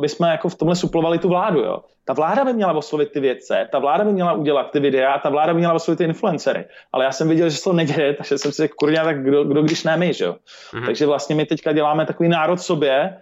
bychom jako v tomhle suplovali tu vládu. Jo. Ta vláda by měla oslovit ty vědce, ta vláda by měla udělat ty videa, ta vláda by měla oslovit ty influencery. Ale já jsem viděl, že se to neděje, takže jsem si řekl, kurňa, tak kdo, kdo když ne my, že jo. Mm-hmm. Takže vlastně my teďka děláme takový národ sobě,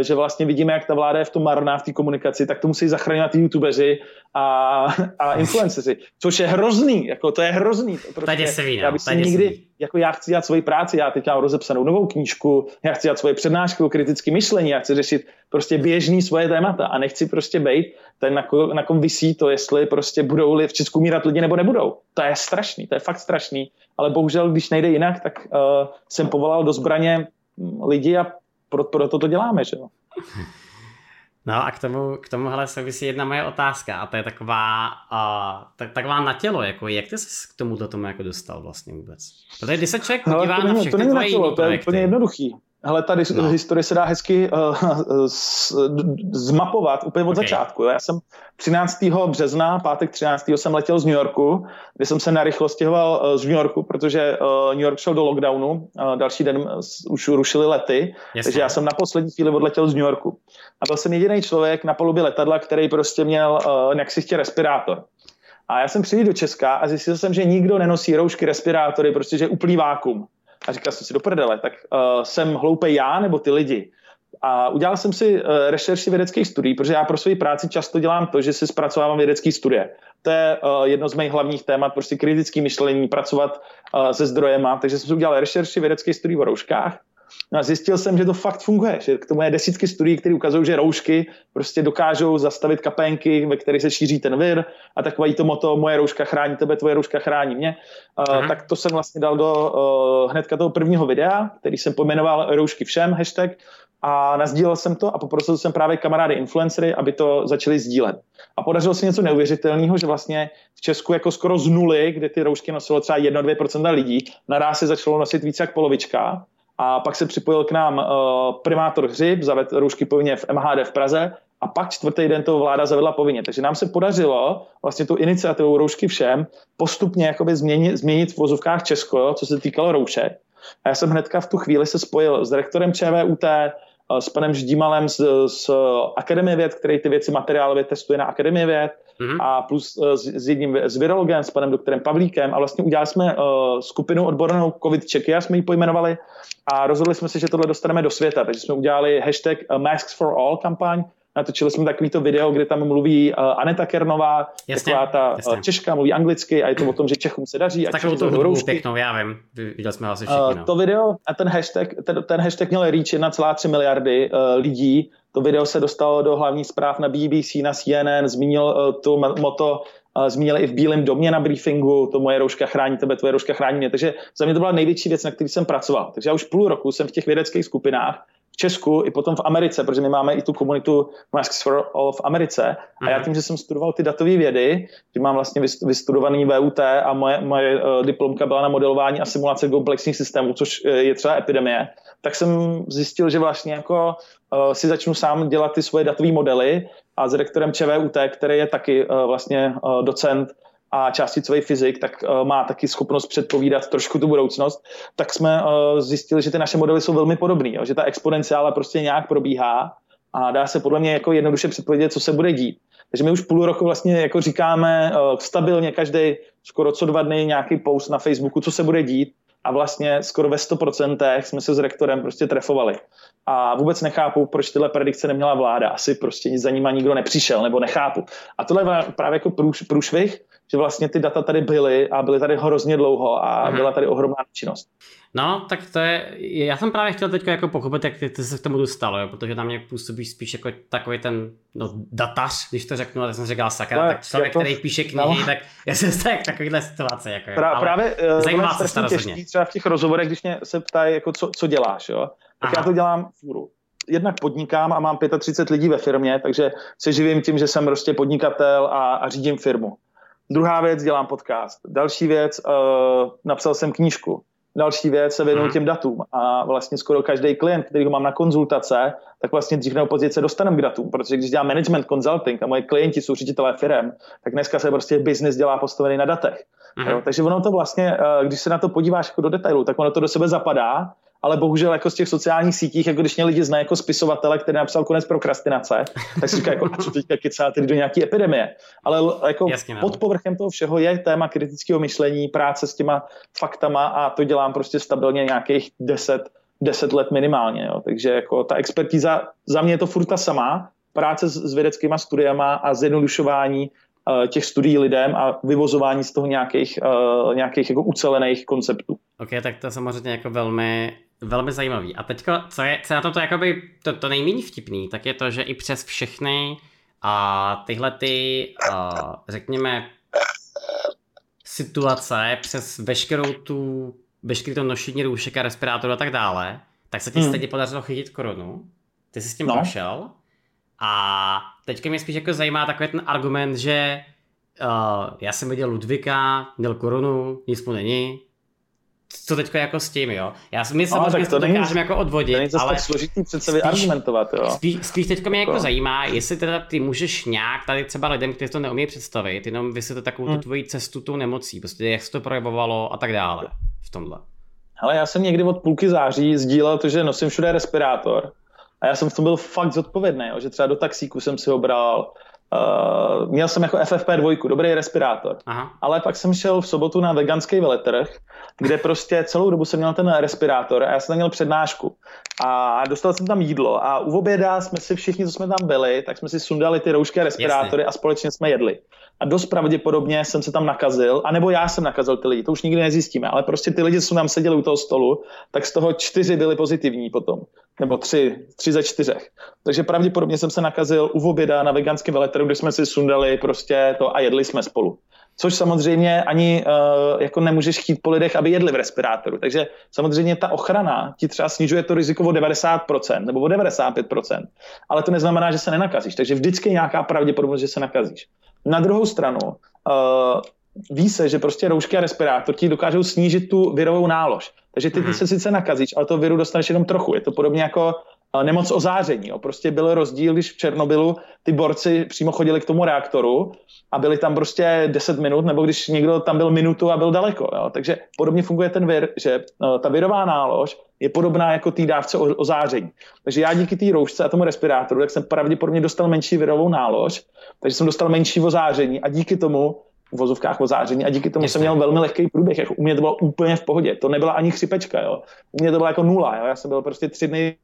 že vlastně vidíme, jak ta vláda je v tom marná v té komunikaci, tak to musí zachránit ty youtubeři a, a influenceři, což je hrozný, jako to je hrozný. To prostě, se ví, já bych si nikdy, jako já chci dělat svoji práci, já teď mám rozepsanou novou knížku, já chci dělat svoje přednášky o kritickém myšlení, já chci řešit prostě běžný svoje témata a nechci prostě být ten, na, ko, na kom vysí to, jestli prostě budou v Česku mírat lidi nebo nebudou. To je strašný, to je fakt strašný, ale bohužel, když nejde jinak, tak uh, jsem povolal do zbraně lidi a proto, proto to děláme, že jo. No a k tomu, k tomu hele, souvisí jedna moje otázka a to je taková, uh, tak, taková na tělo, jako jak ty jsi k tomuto tomu jako dostal vlastně vůbec? Protože když se člověk podívá na všechny to není tvoje na tělo, to je úplně jednoduchý. Hele, ta no. historie se dá hezky uh, zmapovat úplně od okay. začátku. Jo. Já jsem 13. března, pátek 13. jsem letěl z New Yorku, kde jsem se narychlo stěhoval uh, z New Yorku, protože uh, New York šel do lockdownu, uh, další den už rušili lety, Jasně. takže já jsem na poslední chvíli odletěl z New Yorku. A byl jsem jediný člověk na palubě letadla, který prostě měl uh, jaksi respirátor. A já jsem přijel do Česka a zjistil jsem, že nikdo nenosí roušky, respirátory, protože je úplný vákum. A říkal jsem si do prdele, tak uh, jsem hloupý já nebo ty lidi. A udělal jsem si uh, rešerši vědeckých studií, protože já pro svoji práci často dělám to, že si zpracovávám vědecké studie. To je uh, jedno z mých hlavních témat, prostě kritické myšlení, pracovat uh, se zdrojema. Takže jsem si udělal rešerši vědeckých studií o rouškách No a zjistil jsem, že to fakt funguje, že k tomu je desítky studií, které ukazují, že roušky prostě dokážou zastavit kapenky, ve kterých se šíří ten vir a takový to moto moje rouška chrání tebe, tvoje rouška chrání mě. Uh, tak to jsem vlastně dal do uh, hnedka toho prvního videa, který jsem pojmenoval roušky všem, hashtag, a nazdílel jsem to a poprosil jsem právě kamarády influencery, aby to začali sdílet. A podařilo se něco neuvěřitelného, že vlastně v Česku jako skoro z nuly, kde ty roušky nosilo třeba 1-2% lidí, naraz se začalo nosit více jak polovička a pak se připojil k nám uh, primátor Hřib, zavedl roušky povinně v MHD v Praze a pak čtvrtý den to vláda zavedla povinně. Takže nám se podařilo vlastně tu iniciativu roušky všem postupně jakoby změnit, změnit v vozovkách Česko, co se týkalo roušek. A já jsem hnedka v tu chvíli se spojil s direktorem ČVUT, Eh, s panem Ždímalem z, z Akademie věd, který ty věci materiálově testuje na Akademie věd mm-hmm. a plus eh, s, s jedním s virologem, s panem doktorem Pavlíkem a vlastně udělali jsme uh, skupinu odbornou COVID a jsme ji pojmenovali a rozhodli jsme se, že tohle dostaneme do světa, takže jsme udělali hashtag Masks for All kampaň, Natočili jsme takovýto video, kde tam mluví uh, Aneta Kernová, jasně, taková ta jasně. Češka, mluví anglicky a je to o tom, že Čechům se daří. Takovou to hudbu pěknou, já vím, viděl jsme asi všichni. Uh, to video a ten hashtag, ten, ten hashtag měl reach 1,3 miliardy uh, lidí. To video se dostalo do hlavních zpráv na BBC, na CNN, zmínil uh, to moto uh, zmínili i v Bílém domě na briefingu, to moje rouška chrání tebe, tvoje rouška chrání mě. Takže za mě to byla největší věc, na který jsem pracoval. Takže já už půl roku jsem v těch vědeckých skupinách v Česku i potom v Americe, protože my máme i tu komunitu Masks for All v Americe. A já mhm. tím, že jsem studoval ty datové vědy, že mám vlastně vystudovaný VUT a moje, moje uh, diplomka byla na modelování a simulace komplexních systémů, což uh, je třeba epidemie, tak jsem zjistil, že vlastně jako uh, si začnu sám dělat ty svoje datové modely a s rektorem ČVUT, který je taky vlastně docent a částicový fyzik, tak uh, má taky schopnost předpovídat trošku tu budoucnost, tak jsme uh, zjistili, že ty naše modely jsou velmi podobné, že ta exponenciála prostě nějak probíhá a dá se podle mě jako jednoduše předpovědět, co se bude dít. Takže my už půl roku vlastně jako říkáme uh, stabilně každý skoro co dva dny nějaký post na Facebooku, co se bude dít a vlastně skoro ve 100% jsme se s rektorem prostě trefovali. A vůbec nechápu, proč tyhle predikce neměla vláda. Asi prostě za nima nikdo nepřišel, nebo nechápu. A tohle je právě jako průš, průšvih, že vlastně ty data tady byly a byly tady hrozně dlouho a byla tady ohromná činnost. No, tak to je, já jsem právě chtěl teď jako pochopit, jak ty, ty se k tomu dostalo, jo, protože tam mě působí spíš jako takový ten no, datař, když to řeknu, ale jsem říkal sakra, no, tak člověk, jako, který píše knihy, no. tak já jsem z takovýhle situace. Jako, Pra, ale právě eh, zajímá se to těžký, třeba v těch rozhovorech, když mě se ptají, jako co, co děláš, jo, tak Aha. já to dělám fůru jednak podnikám a mám 35 lidí ve firmě, takže se živím tím, že jsem prostě podnikatel a, a řídím firmu. Druhá věc, dělám podcast. Další věc, uh, napsal jsem knížku. Další věc se věnuju mhm. těm datům a vlastně skoro každý klient, který ho mám na konzultace, tak vlastně dřív nebo později se dostaneme k datům, protože když dělám management consulting a moje klienti jsou ředitelé firm, tak dneska se prostě business dělá postavený na datech. Uh-huh. Jo, takže ono to vlastně, eh, když se na to podíváš jako do detailu, tak ono to do sebe zapadá ale bohužel jako z těch sociálních sítích, jako když mě lidi znají jako spisovatele, který napsal konec prokrastinace, tak si říká, jako, co teďka kecá tedy do nějaké epidemie. Ale jako Jasně, no. pod povrchem toho všeho je téma kritického myšlení, práce s těma faktama a to dělám prostě stabilně nějakých 10, 10 let minimálně. Jo. Takže jako ta expertíza, za mě je to furt ta samá, práce s, s vědeckýma studiama a zjednodušování těch studií lidem a vyvozování z toho nějakých, uh, nějakých jako ucelených konceptů. Ok, tak to je samozřejmě jako velmi velmi zajímavý. A teďko, co je, co je na tomto jakoby to, to nejméně vtipný, tak je to, že i přes všechny a tyhle ty, a, řekněme, situace, přes veškerou tu, veškerý to nošení roušek a respirátoru a tak dále, tak se ti hmm. stejně podařilo chytit koronu. Ty jsi s tím no. prošel. A teďka mě spíš jako zajímá takový ten argument, že uh, já jsem viděl Ludvika, měl korunu, nic mu není, co teďko jako s tím, jo. Já si myslím, že to dokážeme jako odvodit, není ale... tak složitý přece spíš, argumentovat, jo. Spíš, spíš teďko mě jako, jako zajímá, jestli teda ty můžeš nějak tady třeba lidem, kteří to neumí představit, jenom vysvětlit takovou hmm. tu tvoji cestu tou nemocí, prostě jak se to projevovalo a tak dále v tomhle. Ale já jsem někdy od půlky září sdílel to, že nosím všude respirátor. A já jsem v tom byl fakt zodpovědný, jo, že třeba do taxíku jsem si ho bral, Uh, měl jsem jako FFP2, dobrý respirátor. Aha. Ale pak jsem šel v sobotu na veganský veletrh, kde prostě celou dobu jsem měl ten respirátor a já jsem tam měl přednášku. A dostal jsem tam jídlo a u oběda jsme si všichni, co jsme tam byli, tak jsme si sundali ty roušky a respirátory Jasně. a společně jsme jedli. A dost pravděpodobně jsem se tam nakazil, anebo já jsem nakazil ty lidi, to už nikdy nezjistíme, ale prostě ty lidi, co tam seděli u toho stolu, tak z toho čtyři byli pozitivní potom, nebo tři, tři ze čtyřech. Takže pravděpodobně jsem se nakazil u oběda na veganském veletru, kde jsme si sundali prostě to a jedli jsme spolu což samozřejmě ani uh, jako nemůžeš chtít po lidech, aby jedli v respirátoru. Takže samozřejmě ta ochrana ti třeba snižuje to riziko o 90% nebo o 95%, ale to neznamená, že se nenakazíš. Takže vždycky je nějaká pravděpodobnost, že se nakazíš. Na druhou stranu, uh, ví se, že prostě roušky a respirátor ti dokážou snížit tu virovou nálož. Takže ty, ty mhm. se sice nakazíš, ale to viru dostaneš jenom trochu. Je to podobně jako nemoc ozáření. Jo. Prostě byl rozdíl, když v Černobylu ty borci přímo chodili k tomu reaktoru a byli tam prostě 10 minut, nebo když někdo tam byl minutu a byl daleko. Jo. Takže podobně funguje ten vir, že no, ta virová nálož je podobná jako té dávce ozáření. Takže já díky té roušce a tomu respirátoru, tak jsem pravděpodobně dostal menší virovou nálož, takže jsem dostal menší ozáření a díky tomu v vozovkách ozáření a díky tomu Jasně. jsem měl velmi lehký průběh. Jako u mě to bylo úplně v pohodě. To nebyla ani chřipečka. Jo. U mě to bylo jako nula. Jo. Já jsem byl prostě tři dny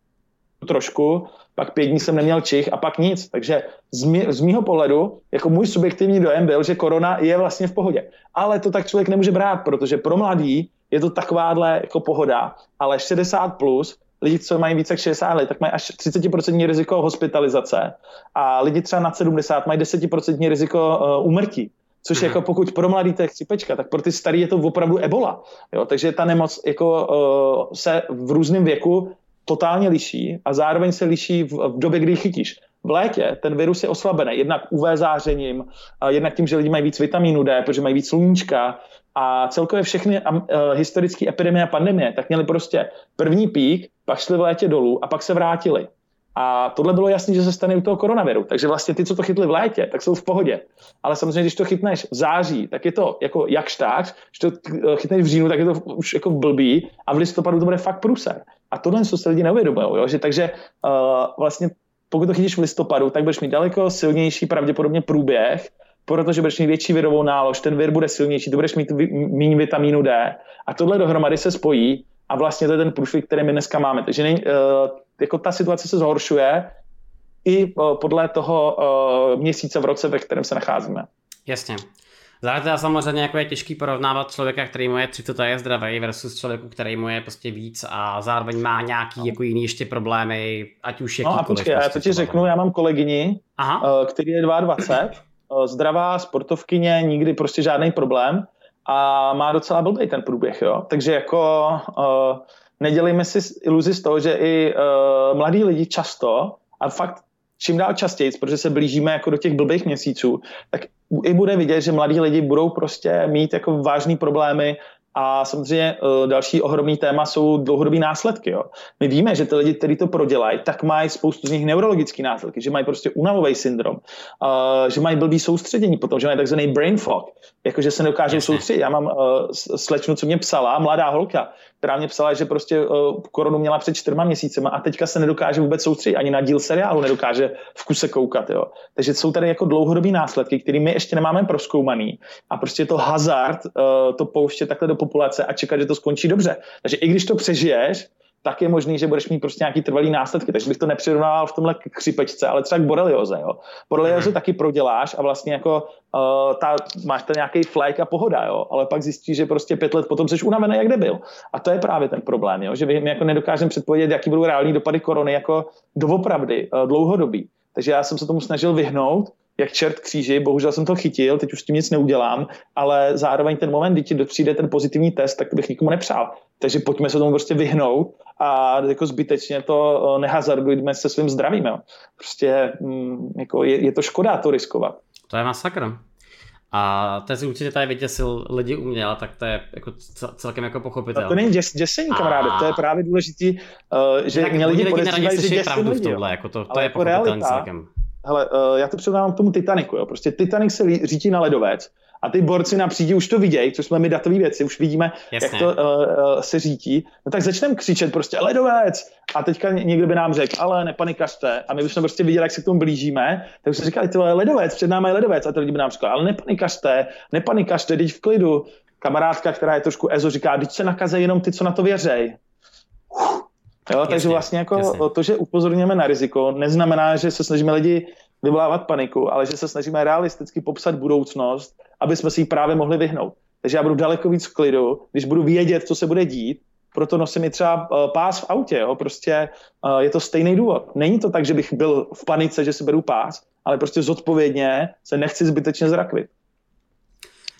trošku, pak pět dní jsem neměl čich a pak nic. Takže z, mý, z mýho pohledu, jako můj subjektivní dojem byl, že korona je vlastně v pohodě. Ale to tak člověk nemůže brát, protože pro mladý je to takováhle jako pohoda, ale 60 plus, lidi, co mají více jak 60 let, tak mají až 30% riziko hospitalizace a lidi třeba nad 70 mají 10% riziko uh, úmrtí. Což mm. jako pokud pro mladý to je chřipečka, tak pro ty starý je to opravdu ebola. Jo? Takže ta nemoc jako, uh, se v různém věku totálně liší a zároveň se liší v, v době, kdy chytíš. V létě ten virus je oslabený, jednak UV zářením, jednak tím, že lidi mají víc vitamínu D, protože mají víc sluníčka a celkově všechny uh, historické epidemie a pandemie tak měly prostě první pík, pak šli v létě dolů a pak se vrátili. A tohle bylo jasné, že se stane u toho koronaviru. Takže vlastně ty, co to chytli v létě, tak jsou v pohodě. Ale samozřejmě, když to chytneš v září, tak je to jako jak štář, když to eh, chytneš v říjnu, tak je to už jako blbý a v listopadu to bude fakt průser. A tohle co se lidi neuvědomují. Že takže uh, vlastně pokud to chytíš v listopadu, tak budeš mít daleko silnější pravděpodobně průběh, protože budeš mít větší virovou nálož, ten vir bude silnější, tu budeš mít méně vitamínu D a tohle dohromady se spojí a vlastně to je ten průšvih, který my dneska máme. Takže nej, uh, jako ta situace se zhoršuje i uh, podle toho uh, měsíce v roce, ve kterém se nacházíme. Jasně. Zároveň teda samozřejmě jako je těžký porovnávat člověka, který mu je 30 je zdravý versus člověku, který mu je prostě víc a zároveň má nějaký no. jako jiný ještě problémy, ať už je No a počkej, prostě já to ti řeknu, já mám kolegyni, Aha. který je 22, zdravá, sportovkyně, nikdy prostě žádný problém a má docela blbý ten průběh, jo. Takže jako uh, nedělejme si iluzi z toho, že i uh, mladí lidi často, a fakt čím dál častěji, protože se blížíme jako do těch blbých měsíců, tak i bude vidět, že mladí lidi budou prostě mít jako vážné problémy a samozřejmě uh, další ohromný téma jsou dlouhodobé následky. Jo. My víme, že ty lidi, kteří to prodělají, tak mají spoustu z nich neurologické následky, že mají prostě únavový syndrom, že mají blbý soustředění, potom, že mají takzvaný brain fog, jakože se nedokážou soustředit. Já mám uh, slečnu, co mě psala, mladá holka, která mě psala, že prostě uh, koronu měla před čtyřma měsícema a teďka se nedokáže vůbec soustředit, ani na díl seriálu nedokáže v kuse koukat. Jo. Takže jsou tady jako dlouhodobý následky, které my ještě nemáme proskoumaný a prostě to hazard uh, to pouštět takhle do populace a čekat, že to skončí dobře. Takže i když to přežiješ, tak je možný, že budeš mít prostě nějaký trvalý následky. Takže bych to nepřirovnával v tomhle křipečce, ale třeba k borelioze. Jo. Borelioze mm. taky proděláš a vlastně jako uh, ta, máš ten nějaký flajk a pohoda, jo. ale pak zjistíš, že prostě pět let potom jsi unavený, jak nebyl. A to je právě ten problém, jo. že my jako nedokážeme předpovědět, jaký budou reální dopady korony jako doopravdy, uh, dlouhodobý. Takže já jsem se tomu snažil vyhnout, jak čert kříži, bohužel jsem to chytil, teď už s tím nic neudělám, ale zároveň ten moment, kdy ti přijde ten pozitivní test, tak bych nikomu nepřál. Takže pojďme se tomu prostě vyhnout a jako zbytečně to eh, nehazardujme se svým zdravím. Jo. Prostě mm, jako je, je, to škoda to riskovat. To je masakr. A to si určitě tady vyděsil lidi uměl, tak to je jako celkem jako pochopitelné. To není děs, děsení, kamaráde, a... to je právě důležitý, uh, že mě lidi podezřívají, že děsí pravdu v tomhle, jako to, to je jako realita, celkem. Hele, uh, já to předávám k tomu Titaniku, jo. Prostě Titanic se řítí na ledovec a ty borci na přídi už to vidějí, což jsme my datové věci, už vidíme, Jasně. jak to uh, uh, se řítí. No tak začneme křičet prostě ledovec a teďka někdo by nám řekl, ale nepanikařte. A my bychom prostě viděli, jak se k tomu blížíme, tak už jsme říkali, to je ledovec, před námi je ledovec. A ty lidi by nám říkali, ale nepanikařte, nepanikařte, teď v klidu. Kamarádka, která je trošku ezo, říká, teď se nakaze jenom ty, co na to věřej. Jo, jasně, takže vlastně jako jasně. to, že upozorňujeme na riziko, neznamená, že se snažíme lidi vyvolávat paniku, ale že se snažíme realisticky popsat budoucnost, aby jsme si ji právě mohli vyhnout. Takže já budu daleko víc v klidu, když budu vědět, co se bude dít, proto nosím i třeba eh, pás v autě, jo? prostě eh, je to stejný důvod. Není to tak, že bych byl v panice, že si beru pás, ale prostě zodpovědně se nechci zbytečně zrakvit.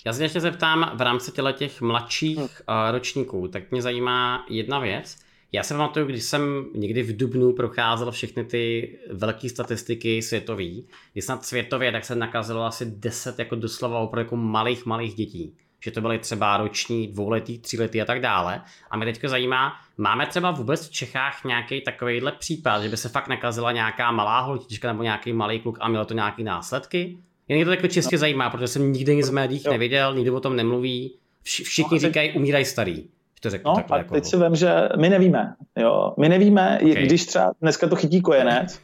Já se ještě zeptám v rámci těch mladších hmm. Ročníků, tak mě zajímá jedna věc. Já se pamatuju, když jsem někdy v Dubnu procházel všechny ty velké statistiky světový, kdy snad světově, tak se nakazilo asi 10 jako doslova opravdu jako malých, malých dětí. Že to byly třeba roční, dvouletý, tříletý a tak dále. A mě teďka zajímá, máme třeba vůbec v Čechách nějaký takovýhle případ, že by se fakt nakazila nějaká malá holčička nebo nějaký malý kluk a mělo to nějaké následky? Jen mě to jako čistě no. zajímá, protože jsem nikdy nic v médiích neviděl, nikdo o tom nemluví. Všichni no, říkají, umírají starý to řeknu no, takhle. A jako... teď si vím, že my nevíme. Jo. My nevíme, okay. když třeba dneska to chytí kojenec,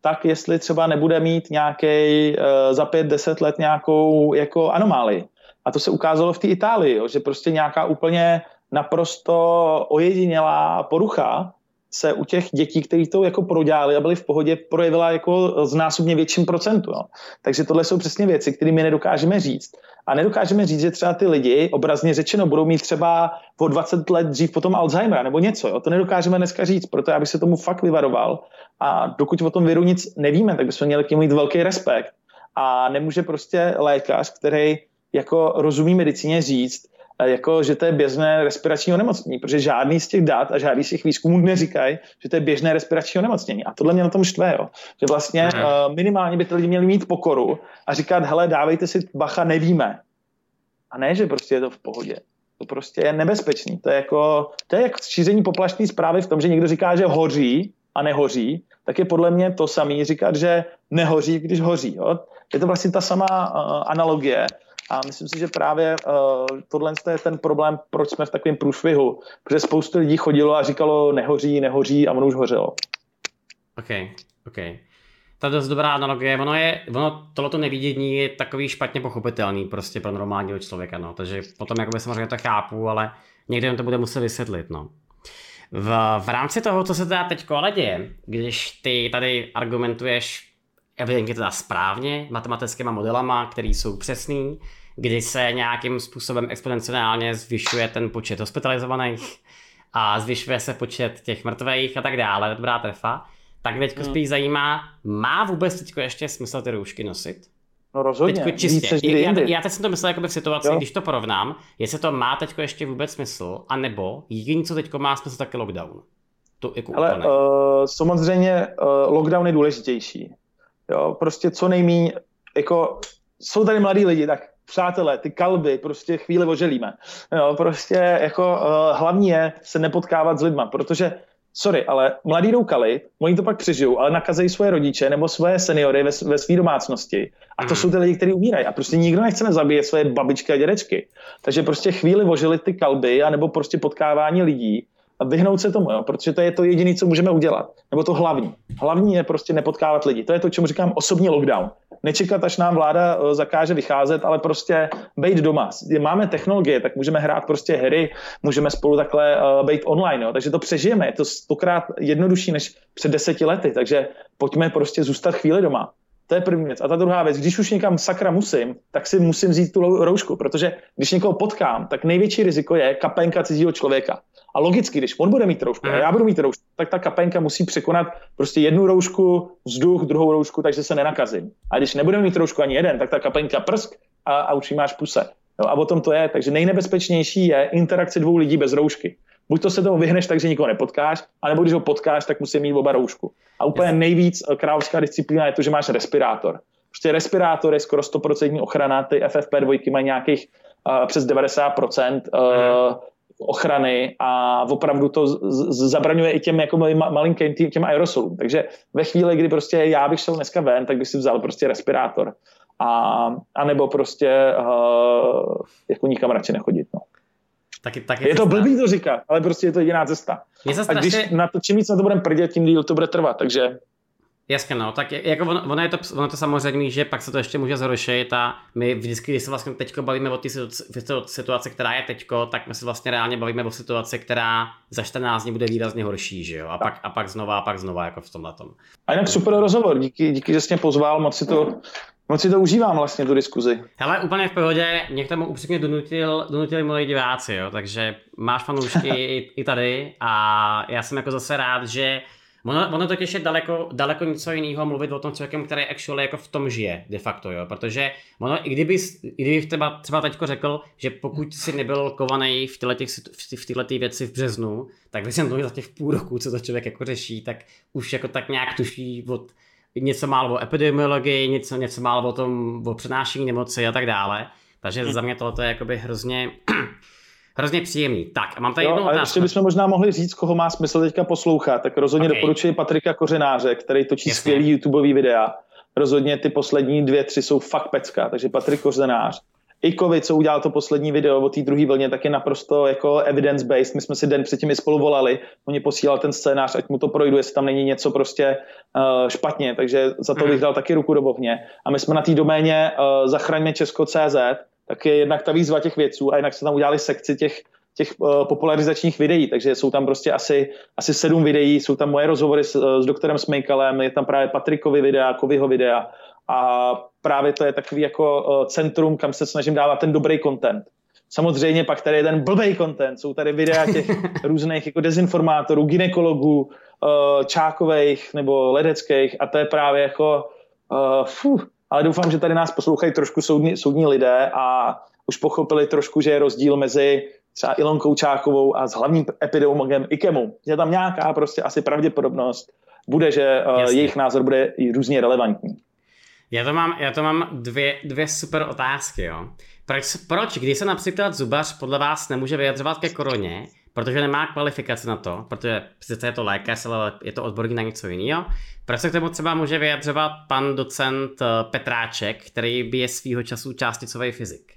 tak jestli třeba nebude mít nějaký uh, za pět, deset let nějakou jako anomálii. A to se ukázalo v té Itálii, jo, že prostě nějaká úplně naprosto ojedinělá porucha se u těch dětí, kteří to jako prodělali a byli v pohodě, projevila jako znásobně větším procentu. Jo. Takže tohle jsou přesně věci, které my nedokážeme říct. A nedokážeme říct, že třeba ty lidi, obrazně řečeno, budou mít třeba po 20 let dřív potom Alzheimera nebo něco. Jo? To nedokážeme dneska říct, proto já bych se tomu fakt vyvaroval. A dokud o tom viru nic nevíme, tak bychom měli k němu mít velký respekt. A nemůže prostě lékař, který jako rozumí medicíně říct, jako, že to je běžné respirační onemocnění, protože žádný z těch dat a žádný z těch výzkumů neříkají, že to je běžné respirační onemocnění. A tohle mě na tom štve, jo. že vlastně uh, minimálně by ty lidi měli mít pokoru a říkat, hele, dávejte si bacha, nevíme. A ne, že prostě je to v pohodě. To prostě je nebezpečný. To je jako, to je jako šíření poplašní zprávy v tom, že někdo říká, že hoří a nehoří, tak je podle mě to samý říkat, že nehoří, když hoří. Jo? Je to vlastně ta samá uh, analogie. A myslím si, že právě uh, tohle je ten problém, proč jsme v takovém průšvihu. Protože spoustu lidí chodilo a říkalo nehoří, nehoří a ono už hořelo. OK, OK. To je dost dobrá analogie. Ono je, ono tohleto nevidění je takový špatně pochopitelný prostě pro normálního člověka, no. Takže potom jakoby samozřejmě to chápu, ale někde to bude muset vysvětlit, no. V, v rámci toho, co se teda teď ale děje, když ty tady argumentuješ evidentně teda správně, matematickými modelama, které jsou přesný, kdy se nějakým způsobem exponenciálně zvyšuje ten počet hospitalizovaných a zvyšuje se počet těch mrtvých a tak dále, dobrá trefa, tak teď hmm. spíš zajímá, má vůbec teď ještě smysl ty roušky nosit? No rozhodně. Teďko čistě. Já, já teď jsem to myslel jakoby v situaci, jo. když to porovnám, jestli to má teď ještě vůbec smysl, anebo jediný, co teď má smysl, tak je lockdown. To jako Ale uh, samozřejmě uh, lockdown je důležitější. Jo, prostě co nejmíň, jako jsou tady mladí lidi, tak přátelé, ty kalby, prostě chvíli oželíme. Jo, prostě jako uh, hlavní je se nepotkávat s lidma, protože sorry, ale mladí jdou kalit, oni to pak přežijou, ale nakazejí svoje rodiče nebo svoje seniory ve, ve své domácnosti. A to mm. jsou ty lidi, kteří umírají. A prostě nikdo nechce zabíjet své babičky a dědečky. Takže prostě chvíli ožili ty kalby, anebo prostě potkávání lidí a vyhnout se tomu, jo, protože to je to jediné, co můžeme udělat. Nebo to hlavní. Hlavní je prostě nepotkávat lidi. To je to, čemu říkám osobní lockdown. Nečekat, až nám vláda eh, zakáže vycházet, ale prostě být doma. Máme technologie, tak můžeme hrát prostě hry, můžeme spolu takhle uh, být online, jo, takže to přežijeme. Je to stokrát jednodušší než před deseti lety, takže pojďme prostě zůstat chvíli doma. To je první věc. A ta druhá věc, když už někam sakra musím, tak si musím vzít tu roušku, protože když někoho potkám, tak největší riziko je kapenka cizího člověka. A logicky, když on bude mít roušku a já budu mít roušku, tak ta kapenka musí překonat prostě jednu roušku, vzduch, druhou roušku, takže se nenakazím. A když nebudeme mít roušku ani jeden, tak ta kapenka prsk a, a už máš puse. No a o tom to je. Takže nejnebezpečnější je interakce dvou lidí bez roušky. Buď to se tomu vyhneš tak, že nikoho nepotkáš, anebo když ho potkáš, tak musí mít oba roušku. A úplně nejvíc eh, královská disciplína je to, že máš respirátor. Prostě respirátor je skoro 100% ochrana, ty FFP2 mají nějakých uh, přes 90% uh, ochrany a opravdu to zabraňuje i těm jako malinkým těm, těm aerosolům. Takže ve chvíli, kdy prostě já bych šel dneska ven, tak bych si vzal prostě respirátor. A, a nebo prostě uh, jako nikam radši nechodit. No. Taky, taky je to blbý to říkat, ale prostě je to jediná cesta. strašně... A když na to, čím víc na to budeme prdět, tím díl to bude trvat, takže Jasně, no, tak jako ono, ono, je to, ono je to samozřejmě, že pak se to ještě může zhoršit a my vždycky, když se vlastně teďko bavíme o té situaci, která je teďko, tak my se vlastně reálně bavíme o situaci, která za 14 dní bude výrazně horší, že jo, a pak, a pak znova, a pak znova, jako v tomhle tom. A jinak super rozhovor, díky, díky, že jsi mě pozval, moc si to, Moc si to užívám vlastně, tu diskuzi. Hele, úplně v pohodě, mě k tomu upřímně donutil, donutili moji diváci, jo, takže máš fanoušky i, i tady. A já jsem jako zase rád, že Ono, ono totiž je daleko, daleko něco jiného mluvit o tom člověkem, který actually jako v tom žije, de facto, jo, protože ono, i kdyby, i kdyby třeba, třeba teďko řekl, že pokud si nebyl kovaný v tyhle, těch, v tyhle věci v březnu, tak to za těch půl roku, co to člověk jako řeší, tak už jako tak nějak tuší od něco málo o epidemiologii, něco, něco málo o tom, o přenášení nemoci a tak dále. Takže hmm. za mě tohle je jakoby hrozně hrozně příjemný. Tak, a mám tady jo, jednu otázku. ještě bychom možná mohli říct, koho má smysl teďka poslouchat, tak rozhodně okay. doporučuji Patrika Kořenáře, který točí Jasně. skvělý YouTubeový videa. Rozhodně ty poslední dvě, tři jsou fakt pecka, takže Patrik Kořenář. I COVID, co udělal to poslední video o té druhé vlně, tak je naprosto jako evidence-based. My jsme si den předtím i spolu volali, oni posílal ten scénář, ať mu to projdu, jestli tam není něco prostě uh, špatně, takže za to bych mhm. dal taky ruku do bohně. A my jsme na té doméně uh, zachraňme Česko.cz, tak je jednak ta výzva těch věců a jinak se tam udělali sekci těch, těch uh, popularizačních videí, takže jsou tam prostě asi, asi sedm videí, jsou tam moje rozhovory s, s doktorem Smejkalem, je tam právě Patrikovi videa, Kovyho videa a právě to je takový jako uh, centrum, kam se snažím dávat ten dobrý content. Samozřejmě pak tady je ten blbej content, jsou tady videa těch různých jako dezinformátorů, ginekologů, uh, čákových nebo ledeckých a to je právě jako uh, fuh, ale doufám, že tady nás poslouchají trošku soudní, soudní lidé a už pochopili trošku, že je rozdíl mezi třeba Ilonkou Čákovou a s hlavním epidemiologem Ikemu. Že tam nějaká prostě asi pravděpodobnost bude, že uh, jejich názor bude i různě relevantní. Já to mám, já to mám dvě, dvě super otázky. Jo. Proč, proč, když se například zubař podle vás nemůže vyjadřovat ke koroně, protože nemá kvalifikaci na to, protože sice je to lékař, ale je to odborník na něco jiného. Proč se k tomu třeba může vyjadřovat pan docent eh, Petráček, který by je svýho času částicový fyzik?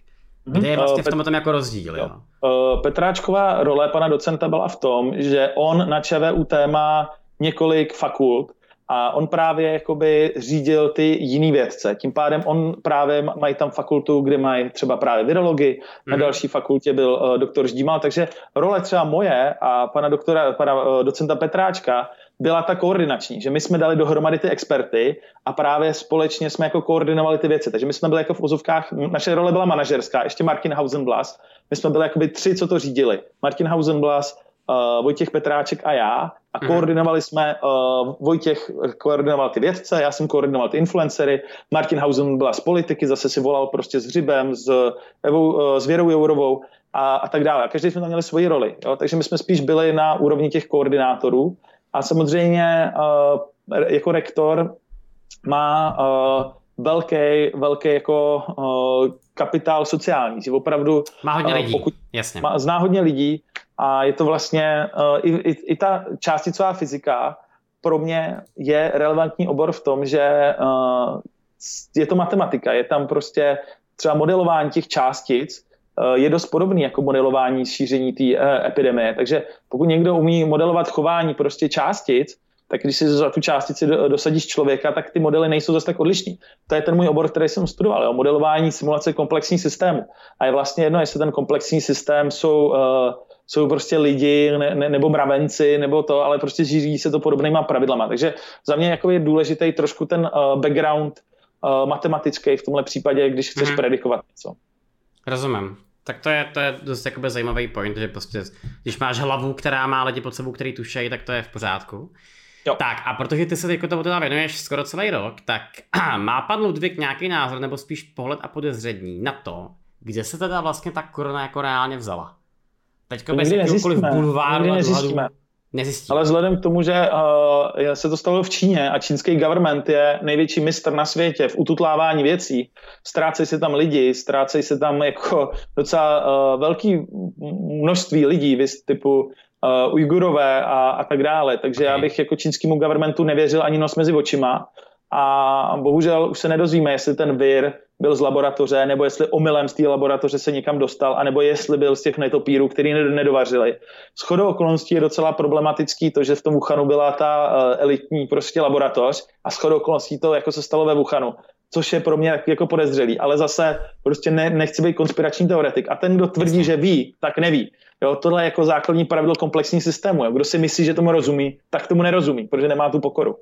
Kde je mhm. vlastně v tom, tom jako rozdíl? Jo? Jo? Petráčková role pana docenta byla v tom, že on na ČVUT má několik fakult a on právě jakoby řídil ty jiný vědce. Tím pádem on právě mají tam fakultu, kde mají třeba právě virologii, mm. na mhm. další fakultě byl uh, doktor Ždímal, takže role třeba moje a pana doktora, pana uh, docenta Petráčka byla ta koordinační, že my jsme dali dohromady ty experty a právě společně jsme jako koordinovali ty věci. Takže my jsme byli jako v ozovkách, naše role byla manažerská, ještě Martin Hausenblas. My jsme byli jakoby tři, co to řídili. Martin Hausenblas, uh, Vojtěch Petráček a já a mm. koordinovali jsme, uh, Vojtěch koordinoval ty vědce, já jsem koordinoval ty influencery, Martin Hausen byla z politiky, zase si volal prostě s Hřibem, s, Evou, uh, s Věrou Jourovou a, a tak dále. A každý jsme tam měli svoji roli. Jo? Takže my jsme spíš byli na úrovni těch koordinátorů a samozřejmě uh, jako rektor má uh, velký, velký jako uh, kapitál sociální, že opravdu má hodně lidí, pokud jasně. Má, zná hodně lidí a je to vlastně uh, i, i, i ta částicová fyzika pro mě je relevantní obor v tom, že uh, je to matematika, je tam prostě třeba modelování těch částic, uh, je dost podobný jako modelování šíření té epidemie. Takže pokud někdo umí modelovat chování prostě částic, tak když si za tu částici dosadíš člověka, tak ty modely nejsou zase tak odlišní. To je ten můj obor, který jsem studoval, jo? modelování simulace komplexních systémů. A je vlastně jedno, jestli ten komplexní systém jsou, uh, jsou prostě lidi ne, ne, nebo mravenci nebo to, ale prostě řídí se to podobnýma pravidlama. Takže za mě jako je důležitý trošku ten uh, background uh, matematický v tomhle případě, když chceš mm-hmm. predikovat něco. Rozumím. Tak to je, to je dost jakoby zajímavý point, že prostě, když máš hlavu, která má lidi pod sebou, který tušejí, tak to je v pořádku. Jo. Tak a protože ty se jako tomu teda věnuješ skoro celý rok, tak má pan Ludvík nějaký názor nebo spíš pohled a podezření na to, kde se teda vlastně ta korona jako reálně vzala? Teďka bez jakéhokoliv bulváru a Nezjistíme. Ale vzhledem k tomu, že uh, se to stalo v Číně a čínský government je největší mistr na světě v ututlávání věcí, ztrácejí se tam lidi, ztrácejí se tam jako docela uh, velký množství lidí, vys typu uh, Ujgurové a, a tak dále. Takže okay. já bych jako čínskému governmentu nevěřil ani nos mezi očima. A bohužel už se nedozvíme, jestli ten vir byl z laboratoře, nebo jestli omylem z té laboratoře se někam dostal, anebo jestli byl z těch netopírů, který nedovařili. S chodou okolností je docela problematický to, že v tom Wuhanu byla ta uh, elitní prostě laboratoř a s chodou okolností to jako se stalo ve Wuhanu což je pro mě jako podezřelý, ale zase prostě ne, nechci být konspirační teoretik. A ten, kdo tvrdí, že ví, tak neví. Jo, tohle je jako základní pravidlo komplexní systému. Jo. Kdo si myslí, že tomu rozumí, tak tomu nerozumí, protože nemá tu pokoru.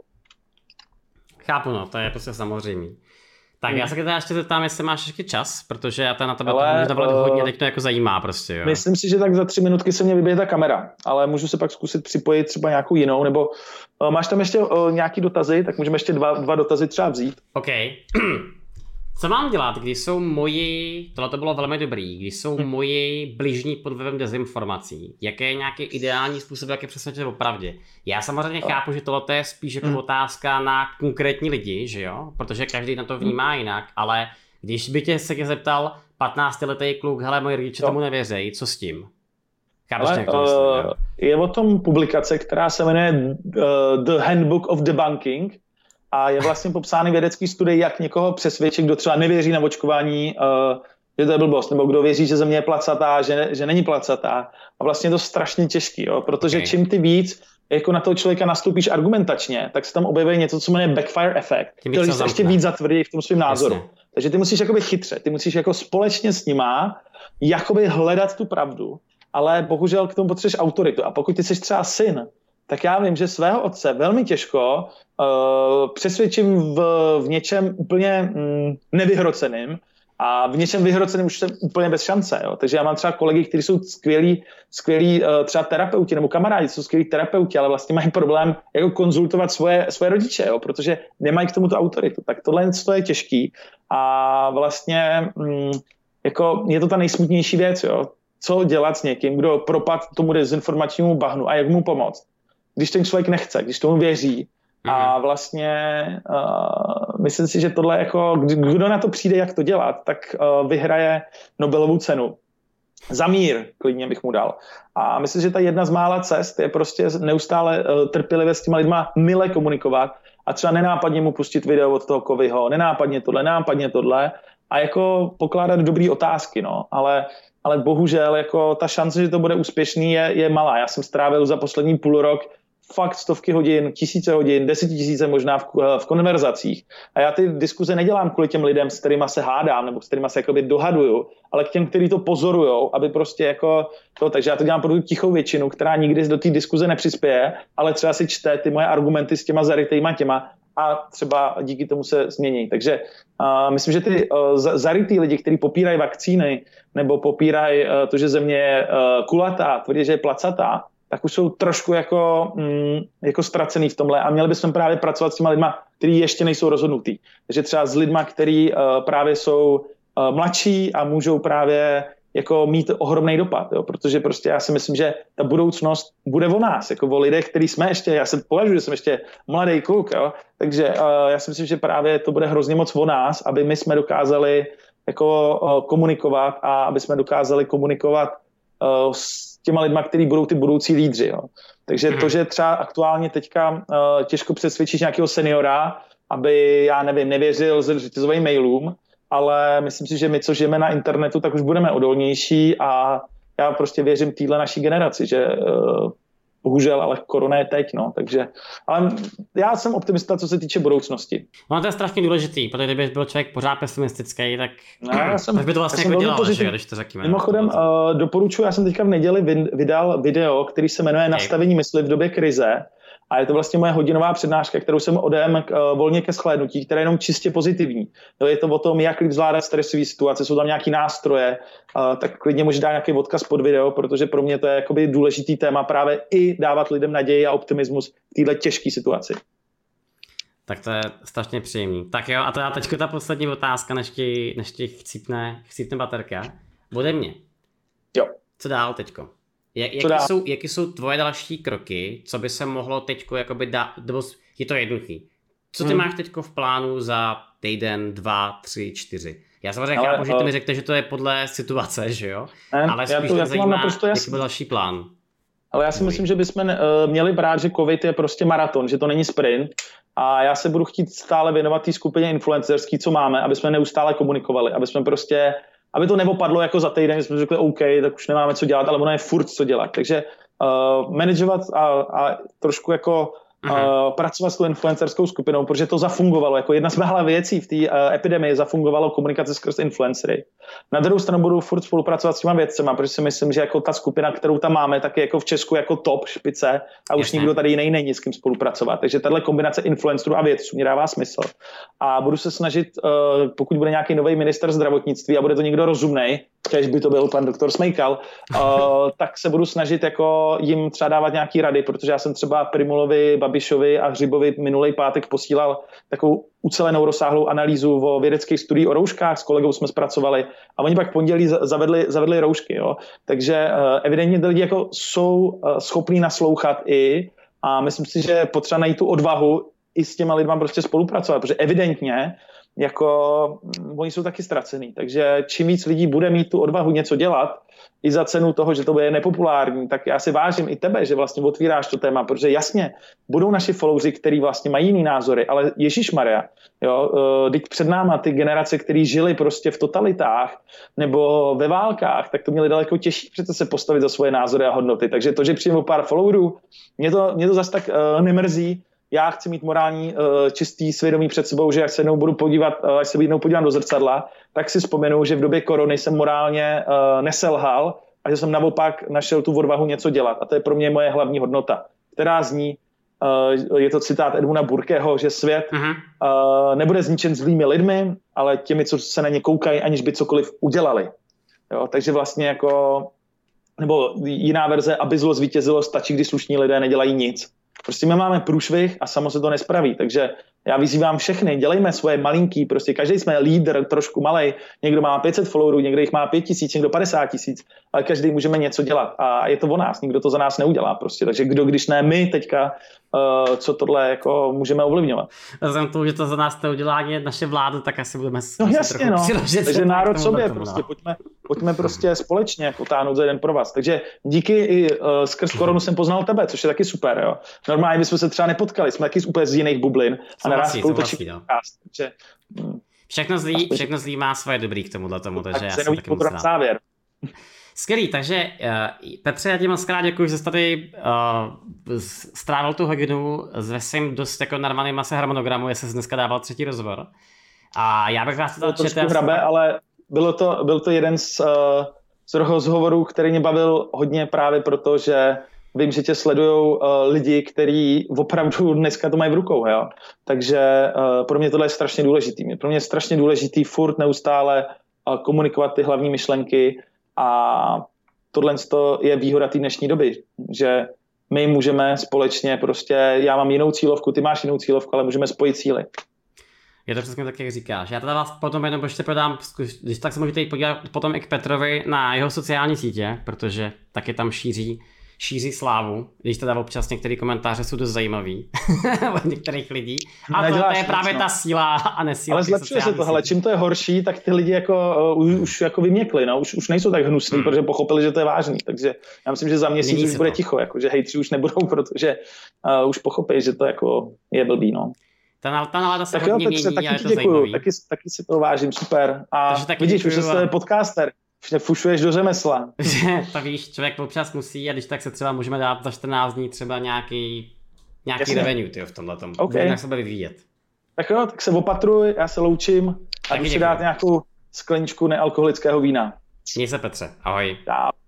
Chápu, no, to je prostě samozřejmě. Tak hmm. já se teda ještě zeptám, jestli máš ještě čas, protože já to na tebe ale, to uh, hodně teď to jako zajímá prostě. Jo. Myslím si, že tak za tři minutky se mě vybije ta kamera, ale můžu se pak zkusit připojit třeba nějakou jinou, nebo uh, máš tam ještě uh, nějaký dotazy, tak můžeme ještě dva, dva dotazy třeba vzít. OK. Co mám dělat, když jsou moji, tohle to bylo velmi dobrý, když jsou hmm. moji blížní pod vlivem dezinformací? Jaký je nějaký ideální způsob, jak je přesvědčit o pravdě? Já samozřejmě chápu, že tohle je spíš jako hmm. otázka na konkrétní lidi, že jo? Protože každý na to vnímá hmm. jinak, ale když by tě se tě zeptal 15-letý kluk, hele, moji rodiče tomu nevěří, co s tím? Chápeš, Ale, to myslím, uh, je o tom publikace, která se jmenuje uh, The Handbook of Debunking a je vlastně popsány vědecký studie, jak někoho přesvědčit, kdo třeba nevěří na očkování, uh, že to je blbost, nebo kdo věří, že země je placatá, že, že není placatá. A vlastně je to strašně těžký, jo, protože okay. čím ty víc jako na toho člověka nastoupíš argumentačně, tak se tam objeví něco, co jmenuje backfire effect, který se ještě víc zatvrdí v tom svém názoru. Jasně. Takže ty musíš jakoby chytře, ty musíš jako společně s nima jakoby hledat tu pravdu, ale bohužel k tomu potřebuješ autoritu. A pokud ty jsi třeba syn, tak já vím, že svého otce velmi těžko uh, přesvědčím v, v něčem úplně mm, nevyhroceným a v něčem vyhroceným už jsem úplně bez šance. Jo. Takže já mám třeba kolegy, kteří jsou skvělí, skvělí uh, třeba terapeuti nebo kamarádi, jsou skvělí terapeuti, ale vlastně mají problém jako konzultovat svoje, svoje rodiče, jo, protože nemají k tomu tu autoritu. Tak tohle je těžký a vlastně mm, jako je to ta nejsmutnější věc. Jo. Co dělat s někým, kdo propad tomu dezinformačnímu bahnu a jak mu pomoct když ten člověk nechce, když tomu věří. A mhm. vlastně uh, myslím si, že tohle jako, kdo na to přijde, jak to dělat, tak uh, vyhraje Nobelovu cenu. za mír, klidně bych mu dal. A myslím, že ta jedna z mála cest je prostě neustále uh, trpělivě s těma lidma mile komunikovat a třeba nenápadně mu pustit video od toho Kovyho, nenápadně tohle, nenápadně tohle a jako pokládat dobrý otázky, no, ale ale bohužel jako ta šance, že to bude úspěšný, je, je malá. Já jsem strávil za poslední půl rok fakt stovky hodin, tisíce hodin, desetitisíce možná v, v konverzacích. A já ty diskuze nedělám kvůli těm lidem, s kterými se hádám, nebo s kterými se jakoby dohaduju, ale k těm, kteří to pozorují, aby prostě jako to, takže já to dělám pro tu tichou většinu, která nikdy do té diskuze nepřispěje, ale třeba si čte ty moje argumenty s těma zarytejma těma a třeba díky tomu se změní. Takže uh, myslím, že ty uh, zarytý lidi, kteří popírají vakcíny nebo popírají uh, to, že země je uh, kulatá, tvrdí, že je placatá, tak už jsou trošku jako, mm, jako ztracený v tomhle a měli bychom právě pracovat s těma lidma, kteří ještě nejsou rozhodnutí. Takže třeba s lidma, kteří uh, právě jsou uh, mladší a můžou právě jako mít ohromný dopad, jo? protože prostě já si myslím, že ta budoucnost bude o nás, jako o lidech, který jsme ještě, já se považuji, že jsem ještě mladý kluk, jo? takže uh, já si myslím, že právě to bude hrozně moc o nás, aby my jsme dokázali jako uh, komunikovat a aby jsme dokázali komunikovat uh, s těma lidma, kteří budou ty budoucí lídři. Jo? Takže to, mhm. že třeba aktuálně teďka uh, těžko přesvědčit nějakého seniora, aby, já nevím, nevěřil řetězovým mailům, ale myslím si, že my, co žijeme na internetu, tak už budeme odolnější a já prostě věřím téhle naší generaci, že uh, bohužel, ale korona je teď, no, takže, ale já jsem optimista, co se týče budoucnosti. No to je strašně důležitý, protože kdyby byl člověk pořád pesimistický, tak, no, já jsem, tak by to vlastně jako dělal, že, když to řekněme. Mimochodem, uh, doporučuji, já jsem teďka v neděli vydal video, který se jmenuje okay. Nastavení mysli v době krize a je to vlastně moje hodinová přednáška, kterou jsem odem k, uh, volně ke shlédnutí, která je jenom čistě pozitivní. No, je to o tom, jak zvládat stresové situace, jsou tam nějaké nástroje, uh, tak klidně můžeš dát nějaký odkaz pod video, protože pro mě to je jakoby důležitý téma právě i dávat lidem naději a optimismus v této těžké situaci. Tak to je strašně příjemný. Tak jo, a to já teďka ta poslední otázka, než ti, než ti chcípne, chcípne baterka. Bude mě. Jo. Co dál teďko? Jak, jaký, jsou, jaký jsou tvoje další kroky, co by se mohlo teď jakoby dát, nebo je to jednoduchý. Co ty hmm. máš teď v plánu za týden, dva, tři, čtyři? Já samozřejmě chápu, že ty mi řeknete, že to je podle situace, že jo? Ne, Ale spíš to, mě zajímá, jaký byl další plán. Ale já si myslím, že bychom uh, měli brát, že COVID je prostě maraton, že to není sprint. A já se budu chtít stále věnovat té skupině influencerský, co máme, aby jsme neustále komunikovali, aby jsme prostě aby to neopadlo jako za týden, jsme řekli OK, tak už nemáme co dělat, ale ono je furt co dělat. Takže uh, manažovat a, a trošku jako uh, pracovat s tou influencerskou skupinou, protože to zafungovalo. Jako jedna z mála věcí v té uh, epidemii zafungovalo komunikace skrz influencery. Na druhou stranu budu furt spolupracovat s těma vědcema, protože si myslím, že jako ta skupina, kterou tam máme, tak je jako v Česku jako top špice a už Jasně. nikdo tady jiný není s kým spolupracovat. Takže tahle kombinace influencerů a vědců mě dává smysl. A budu se snažit, uh, pokud bude nějaký nový minister zdravotnictví a bude to někdo rozumný, kež by to byl pan doktor Smejkal, uh, tak se budu snažit jako jim třeba dávat nějaký rady, protože já jsem třeba Primulovi, Babišovi a Hřibovi minulý pátek posílal takovou ucelenou rozsáhlou analýzu o vědeckých studiích o rouškách, s kolegou jsme zpracovali a oni pak pondělí zavedli, zavedli roušky. Jo. Takže uh, evidentně ty lidi jako jsou uh, schopní naslouchat i a myslím si, že potřeba najít tu odvahu i s těma lidma prostě spolupracovat, protože evidentně jako mm, oni jsou taky ztracený. Takže čím víc lidí bude mít tu odvahu něco dělat, i za cenu toho, že to bude nepopulární, tak já si vážím i tebe, že vlastně otvíráš to téma, protože jasně, budou naši followři, kteří vlastně mají jiný názory, ale Ježíš Maria, jo, teď před náma ty generace, které žili prostě v totalitách nebo ve válkách, tak to měli daleko těžší přece se postavit za svoje názory a hodnoty. Takže to, že přijmu pár followerů, mě to, mě to zase tak uh, nemrzí, já chci mít morální uh, čistý svědomí před sebou, že jak se jednou budu podívat, uh, až se jednou podívám do zrcadla, tak si vzpomenu, že v době korony jsem morálně uh, neselhal a že jsem naopak našel tu odvahu něco dělat. A to je pro mě moje hlavní hodnota, která zní, je to citát Edmuna Burkeho, že svět uh, nebude zničen zlými lidmi, ale těmi, co se na ně koukají, aniž by cokoliv udělali. Jo, takže vlastně jako, nebo jiná verze, aby zlo zvítězilo, stačí, když slušní lidé nedělají nic. Prostě my máme průšvih a samo se to nespraví. Takže já vyzývám všechny, dělejme svoje malinký, prostě každý jsme lídr, trošku malý, někdo má 500 followerů, někdo jich má 5000, někdo 50 tisíc, ale každý můžeme něco dělat a je to o nás, nikdo to za nás neudělá prostě, takže kdo, když ne my teďka, uh, co tohle jako můžeme ovlivňovat. Vzhledem tomu, že to za nás neudělá naše vláda, tak asi budeme No jasně, no. takže národ sobě, prostě pojďme, pojďme prostě společně potáhnout za jeden pro vás. Takže díky i uh, skrz koronu jsem poznal tebe, což je taky super, jo. Normálně bychom se třeba nepotkali, jsme taky úplně z jiných bublin a naraz spolu no. takže, hm. Všechno zlý, všechno zlý má svoje dobrý k tomuhle tomu, takže tak já jsem taky musím závěr. Skvělý, takže uh, Petře, já ti moc krát děkuji, že jsi tady uh, strávil tu hodinu s svým dost jako normálnímase harmonogramu, jestli jsi dneska dával třetí rozhovor. A já bych vás to trošku hrabe, ale bylo to, byl to jeden z, uh, z rozhovorů, který mě bavil hodně právě proto, že vím, že tě sledují uh, lidi, kteří opravdu dneska to mají v rukou, jo. Takže uh, pro mě tohle je strašně důležitý. Pro mě je strašně důležitý furt neustále komunikovat ty hlavní myšlenky a tohle je výhoda té dnešní doby, že my můžeme společně prostě, já mám jinou cílovku, ty máš jinou cílovku, ale můžeme spojit cíly. Je to přesně tak, jak říkáš. Já teda vás potom jenom ještě podám, když tak se můžete jít podívat potom i k Petrovi na jeho sociální sítě, protože taky tam šíří šíří slávu, když teda občas některé komentáře jsou dost zajímavý od některých lidí. A to, to je právě no. ta síla a nesíla. Ale zlepšuje se to, hele, čím to je horší, tak ty lidi jako, uh, už jako vyměkli, no, už, už nejsou tak hnusní, hmm. protože pochopili, že to je vážný. Takže já myslím, že za měsíc už bude to. ticho, jako, že hejtři už nebudou, protože uh, už pochopí, že to jako je blbý. No. Ta, ta nálada se tak hodně jo, mění, taky ale je to děkuju, taky, taky si to vážím, super. A vidíš, děkuju, už jsi podcaster fušuješ do řemesla. to víš, člověk občas musí a když tak se třeba můžeme dát za 14 dní třeba nějaký, nějaký Jasně. revenue tyjo, v tomhle tom. Okay. Jak se bude vyvíjet. Tak jo, tak se opatruj, já se loučím a jdu si dát nějakou skleničku nealkoholického vína. Měj se Petře, ahoj. Čau.